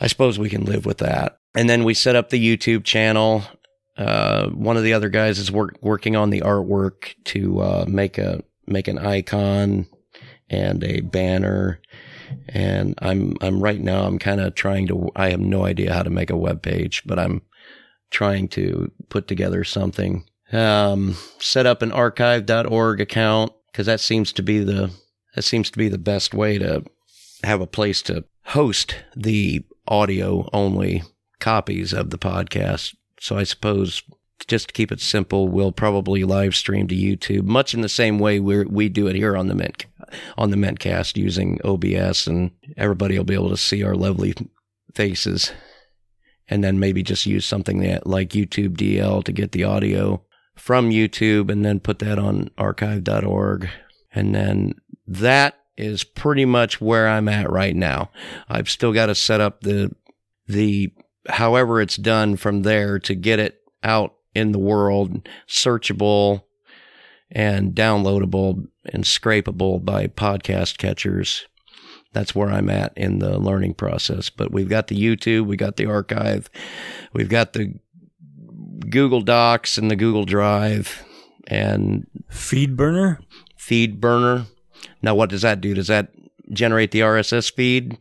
Speaker 4: I suppose we can live with that. And then we set up the YouTube channel. Uh, one of the other guys is work, working on the artwork to uh, make a make an icon and a banner. And I'm I'm right now I'm kind of trying to I have no idea how to make a web page, but I'm trying to put together something. Um, set up an archive.org account because that seems to be the that seems to be the best way to have a place to host the audio only copies of the podcast. So I suppose just to keep it simple, we'll probably live stream to YouTube, much in the same way we we do it here on the Mint on the Mintcast using OBS, and everybody will be able to see our lovely faces. And then maybe just use something that, like YouTube DL to get the audio from YouTube, and then put that on archive.org, and then that is pretty much where I'm at right now. I've still got to set up the the however it's done from there to get it out in the world, searchable and downloadable and scrapable by podcast catchers. That's where I'm at in the learning process. But we've got the YouTube, we got the archive, we've got the Google Docs and the Google Drive and
Speaker 1: FeedBurner?
Speaker 4: FeedBurner. Now, what does that do? Does that generate the RSS feed?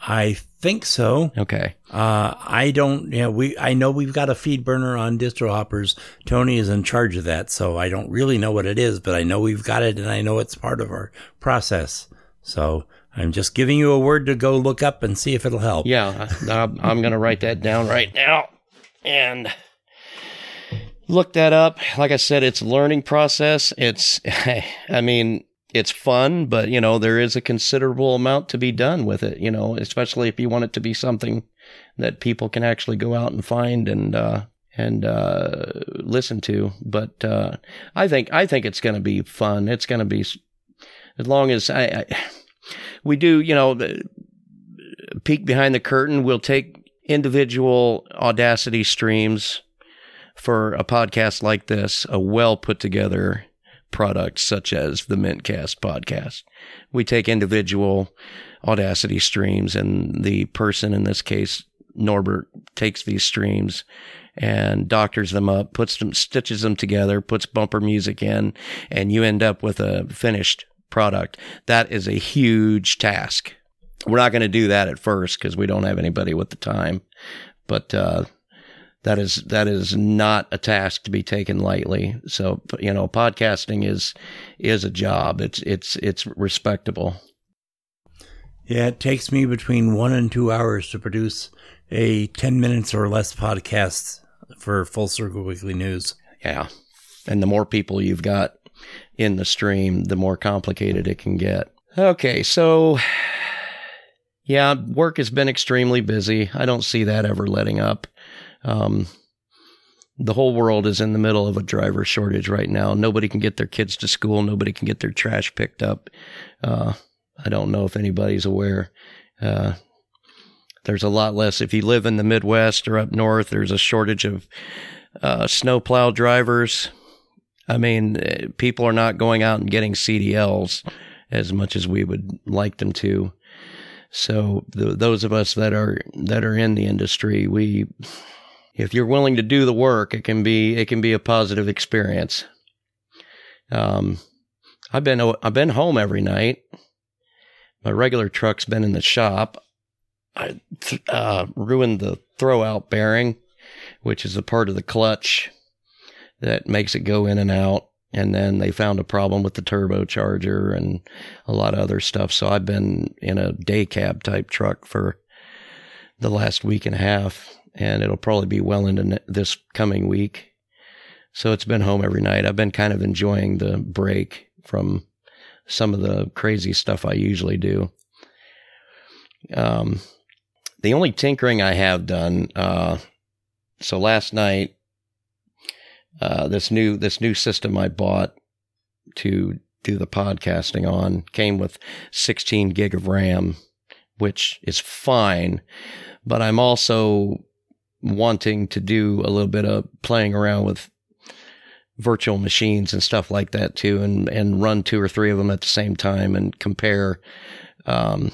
Speaker 1: I think so.
Speaker 4: Okay.
Speaker 1: Uh, I don't. Yeah, we. I know we've got a FeedBurner on distro hoppers. Tony is in charge of that, so I don't really know what it is, but I know we've got it, and I know it's part of our process. So I'm just giving you a word to go look up and see if it'll help.
Speaker 4: Yeah, I'm going to write that down right now and look that up. Like I said, it's a learning process. It's, I mean, it's fun, but you know, there is a considerable amount to be done with it, you know, especially if you want it to be something that people can actually go out and find and, uh, and uh, listen to. But uh, I think I think it's going to be fun. It's going to be as long as I, I, we do, you know, the peek behind the curtain. We'll take individual Audacity streams for a podcast like this, a well put together product such as the Mintcast podcast. We take individual Audacity streams, and the person in this case, Norbert, takes these streams and doctors them up, puts them, stitches them together, puts bumper music in, and you end up with a finished product. That is a huge task. We're not going to do that at first because we don't have anybody with the time, but uh, that is that is not a task to be taken lightly. So you know, podcasting is is a job. It's it's it's respectable.
Speaker 1: Yeah, it takes me between one and two hours to produce a ten minutes or less podcast for Full Circle Weekly News.
Speaker 4: Yeah, and the more people you've got in the stream, the more complicated it can get. Okay, so yeah, work has been extremely busy. I don't see that ever letting up. Um, the whole world is in the middle of a driver shortage right now. Nobody can get their kids to school. Nobody can get their trash picked up. Uh, I don't know if anybody's aware. Uh, there's a lot less. If you live in the Midwest or up north, there's a shortage of uh, snowplow drivers. I mean, eh, people are not going out and getting CDLs as much as we would like them to. So the, those of us that are that are in the industry, we if you're willing to do the work, it can be it can be a positive experience. Um, I've been I've been home every night. My regular truck's been in the shop. I uh, ruined the throwout bearing, which is a part of the clutch that makes it go in and out. And then they found a problem with the turbocharger and a lot of other stuff. So I've been in a day cab type truck for the last week and a half, and it'll probably be well into this coming week. So it's been home every night. I've been kind of enjoying the break from some of the crazy stuff I usually do. Um, the only tinkering I have done, uh, so last night, uh, this new this new system I bought to do the podcasting on came with 16 gig of RAM, which is fine, but I'm also wanting to do a little bit of playing around with virtual machines and stuff like that too, and and run two or three of them at the same time and compare. Um,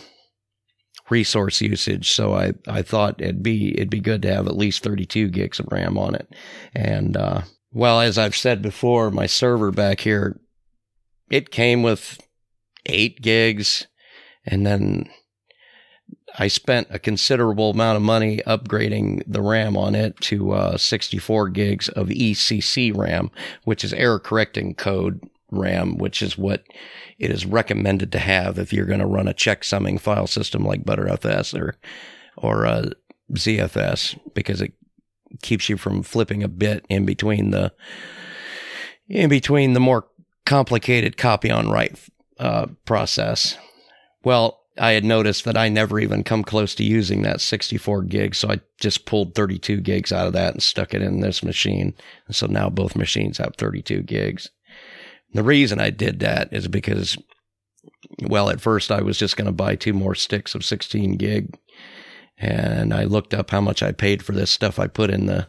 Speaker 4: resource usage. So I, I thought it'd be it'd be good to have at least 32 gigs of RAM on it. And uh, well, as I've said before, my server back here, it came with eight gigs, and then I spent a considerable amount of money upgrading the RAM on it to uh, 64 gigs of ECC RAM, which is error correcting code RAM, which is what it is recommended to have if you're going to run a checksumming file system like ButterFS or or uh, ZFS because it keeps you from flipping a bit in between the in between the more complicated copy on write uh, process. Well, I had noticed that I never even come close to using that 64 gigs, so I just pulled 32 gigs out of that and stuck it in this machine. And so now both machines have 32 gigs. The reason I did that is because, well, at first I was just going to buy two more sticks of 16 gig, and I looked up how much I paid for this stuff I put in the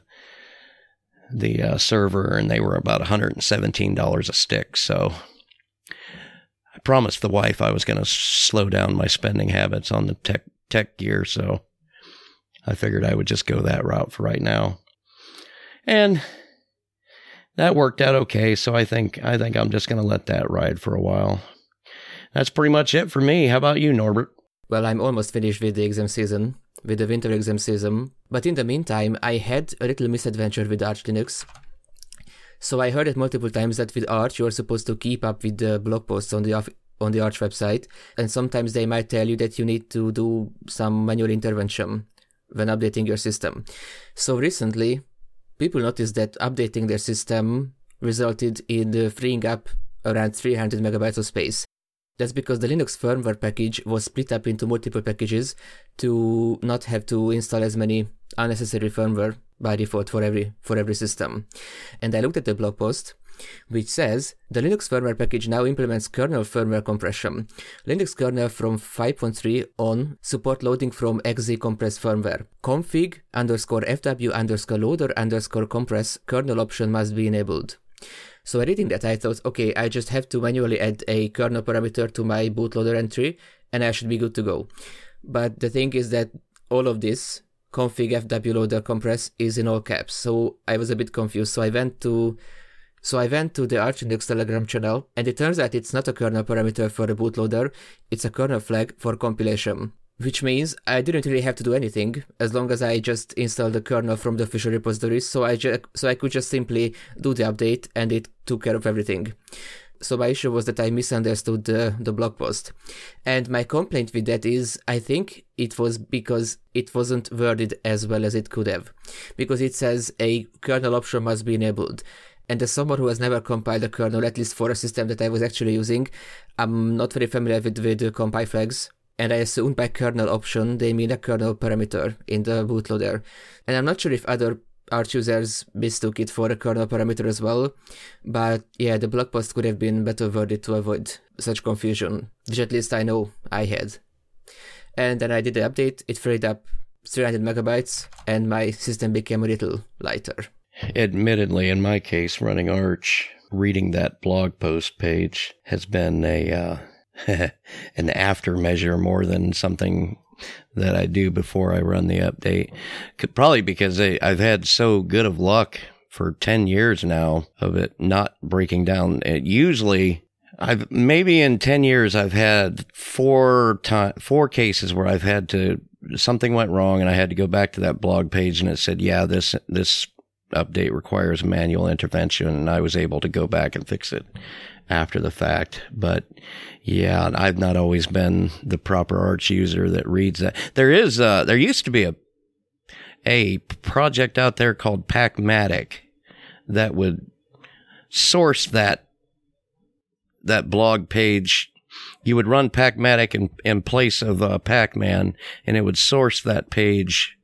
Speaker 4: the uh, server, and they were about $117 a stick. So I promised the wife I was going to slow down my spending habits on the tech tech gear, so I figured I would just go that route for right now. And that worked out okay, so I think I think I'm just going to let that ride for a while. That's pretty much it for me. How about you, Norbert?
Speaker 3: Well, I'm almost finished with the exam season, with the winter exam season. But in the meantime, I had a little misadventure with Arch Linux. So I heard it multiple times that with Arch you are supposed to keep up with the blog posts on the on the Arch website, and sometimes they might tell you that you need to do some manual intervention when updating your system. So recently, people noticed that updating their system resulted in freeing up around 300 megabytes of space. That's because the Linux firmware package was split up into multiple packages to not have to install as many unnecessary firmware by default for every for every system. And I looked at the blog post which says the Linux firmware package now implements kernel firmware compression. Linux kernel from 5.3 on support loading from xzcompress firmware. Config underscore fw underscore loader underscore compress kernel option must be enabled. So I reading that, I thought, okay, I just have to manually add a kernel parameter to my bootloader entry, and I should be good to go. But the thing is that all of this config fw compress is in all caps, so I was a bit confused. So I went to so I went to the Arch Linux Telegram channel, and it turns out it's not a kernel parameter for the bootloader; it's a kernel flag for compilation which means I didn't really have to do anything as long as I just installed the kernel from the official repositories. So I ju- so I could just simply do the update and it took care of everything. So my issue was that I misunderstood the, the blog post. And my complaint with that is I think it was because it wasn't worded as well as it could have. Because it says a kernel option must be enabled. And as someone who has never compiled a kernel, at least for a system that I was actually using, I'm not very familiar with, with compile flags and I assume by kernel option they mean a kernel parameter in the bootloader. And I'm not sure if other Arch users mistook it for a kernel parameter as well, but yeah, the blog post could have been better worded to avoid such confusion, which at least I know I had. And then I did the update, it freed up 300 megabytes, and my system became a little lighter.
Speaker 4: Admittedly, in my case, running Arch, reading that blog post page has been a uh, an after measure more than something that I do before I run the update. Probably because I, I've had so good of luck for 10 years now of it not breaking down. It usually I've maybe in 10 years I've had four time, four cases where I've had to something went wrong and I had to go back to that blog page and it said, "Yeah, this this update requires manual intervention." And I was able to go back and fix it after the fact. But yeah, I've not always been the proper Arch user that reads that. There is, uh, there used to be a, a project out there called Pacmatic that would source that, that blog page. You would run Pacmatic in, in place of uh, Pacman and it would source that page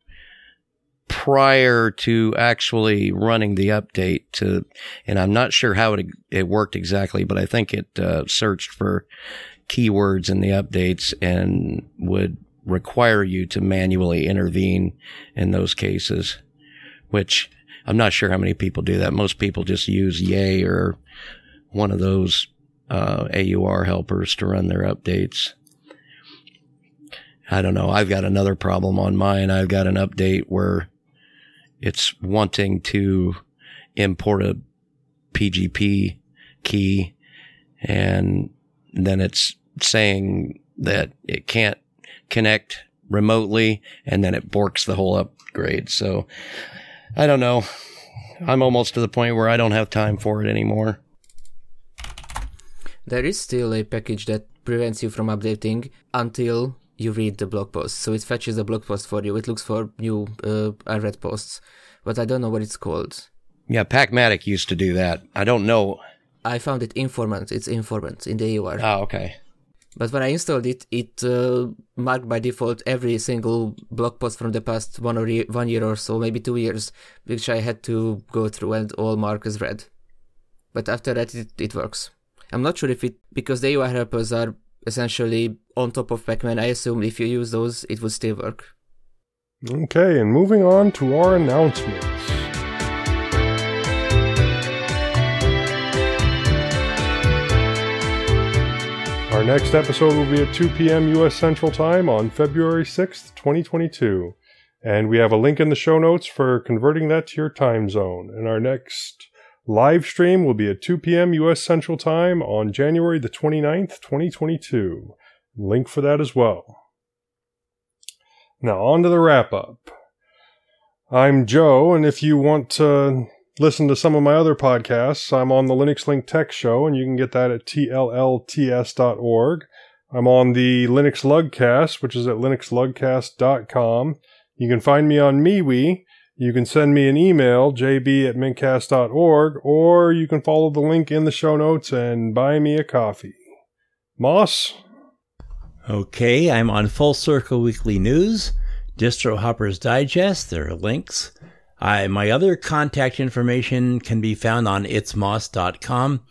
Speaker 4: prior to actually running the update to, and I'm not sure how it, it worked exactly, but I think it uh, searched for keywords in the updates and would require you to manually intervene in those cases, which I'm not sure how many people do that. Most people just use Yay or one of those uh, AUR helpers to run their updates. I don't know. I've got another problem on mine. I've got an update where it's wanting to import a PGP key and then it's saying that it can't connect remotely and then it borks the whole upgrade. So I don't know. I'm almost to the point where I don't have time for it anymore.
Speaker 3: There is still a package that prevents you from updating until you read the blog post. So it fetches a blog post for you. It looks for new uh, unread posts, but I don't know what it's called.
Speaker 4: Yeah, Pacmatic used to do that. I don't know.
Speaker 3: I found it informant. It's informant in the AUR.
Speaker 4: Oh, okay.
Speaker 3: But when I installed it, it uh, marked by default every single blog post from the past one or one year or so, maybe two years, which I had to go through and all mark as read. But after that, it, it works. I'm not sure if it because the AUR helpers are essentially on top of pacman. I assume if you use those, it would still work.
Speaker 2: Okay, and moving on to our announcements. Our next episode will be at 2 p.m. U.S. Central Time on February 6th, 2022. And we have a link in the show notes for converting that to your time zone. And our next live stream will be at 2 p.m. U.S. Central Time on January the 29th, 2022. Link for that as well. Now, on to the wrap up. I'm Joe, and if you want to listen to some of my other podcasts, I'm on the Linux Link Tech Show, and you can get that at tllts.org. I'm on the Linux Lugcast, which is at linuxlugcast.com. You can find me on MeWe. You can send me an email, jb at mintcast.org, or you can follow the link in the show notes and buy me a coffee. Moss?
Speaker 1: Okay, I'm on Full Circle Weekly News, Distro Hoppers Digest. There are links. I, my other contact information can be found on itsmoss.com,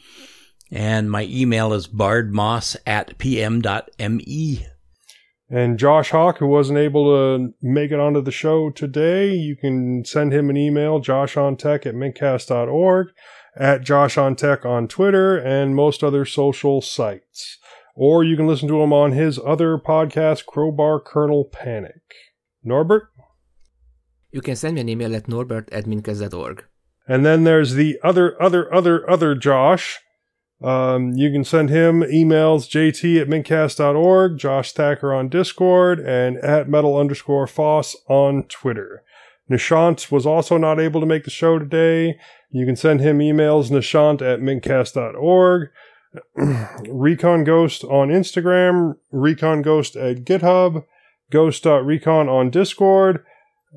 Speaker 1: and my email is bardmoss at pm.me.
Speaker 2: And Josh Hawk, who wasn't able to make it onto the show today, you can send him an email, joshontech at mintcast.org, at joshontech on Twitter, and most other social sites. Or you can listen to him on his other podcast, Crowbar Kernel Panic. Norbert?
Speaker 3: You can send me an email at norbert at mintcast.org.
Speaker 2: And then there's the other, other, other, other Josh. Um, you can send him emails, jt at mintcast.org, Josh Thacker on Discord, and at metal underscore foss on Twitter. Nishant was also not able to make the show today. You can send him emails, nishant at mintcast.org. Recon Ghost on Instagram, Recon Ghost at GitHub, Ghost.recon on Discord,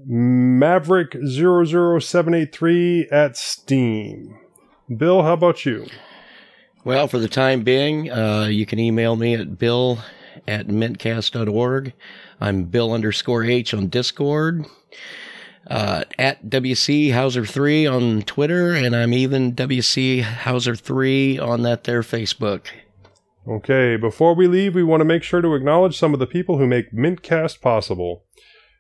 Speaker 2: Maverick00783 at Steam. Bill, how about you?
Speaker 4: Well, for the time being, uh, you can email me at bill at mintcast.org. I'm bill underscore h on Discord. Uh, at WC Houser3 on Twitter, and I'm even WC Houser3 on that there Facebook.
Speaker 2: Okay, before we leave, we want to make sure to acknowledge some of the people who make Mintcast possible.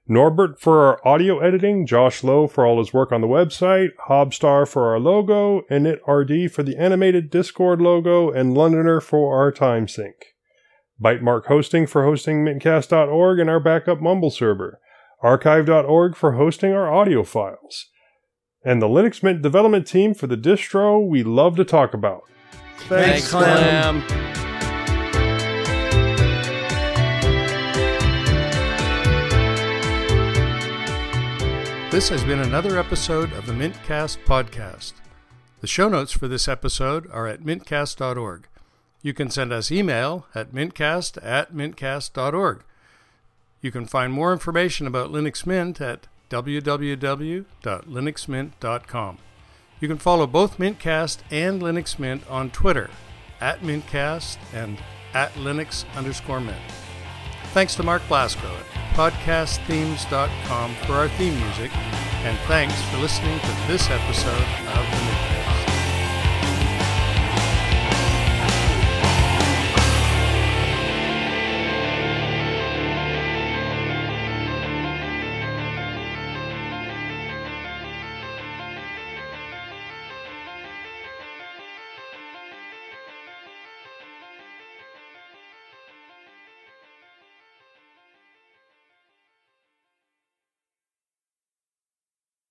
Speaker 2: Norbert for our audio editing, Josh Lowe for all his work on the website, Hobstar for our logo, Init RD for the animated Discord logo, and Londoner for our time sync. Bytemark Hosting for hosting mintcast.org and our backup Mumble server. Archive.org for hosting our audio files. And the Linux Mint development team for the distro we love to talk about.
Speaker 1: Thanks, Clem.
Speaker 5: This has been another episode of the Mintcast podcast. The show notes for this episode are at mintcast.org. You can send us email at mintcast at mintcast.org. You can find more information about Linux Mint at www.linuxmint.com. You can follow both Mintcast and Linux Mint on Twitter at Mintcast and at Linux underscore Mint. Thanks to Mark Blasco at podcastthemes.com for our theme music, and thanks for listening to this episode of the Mintcast.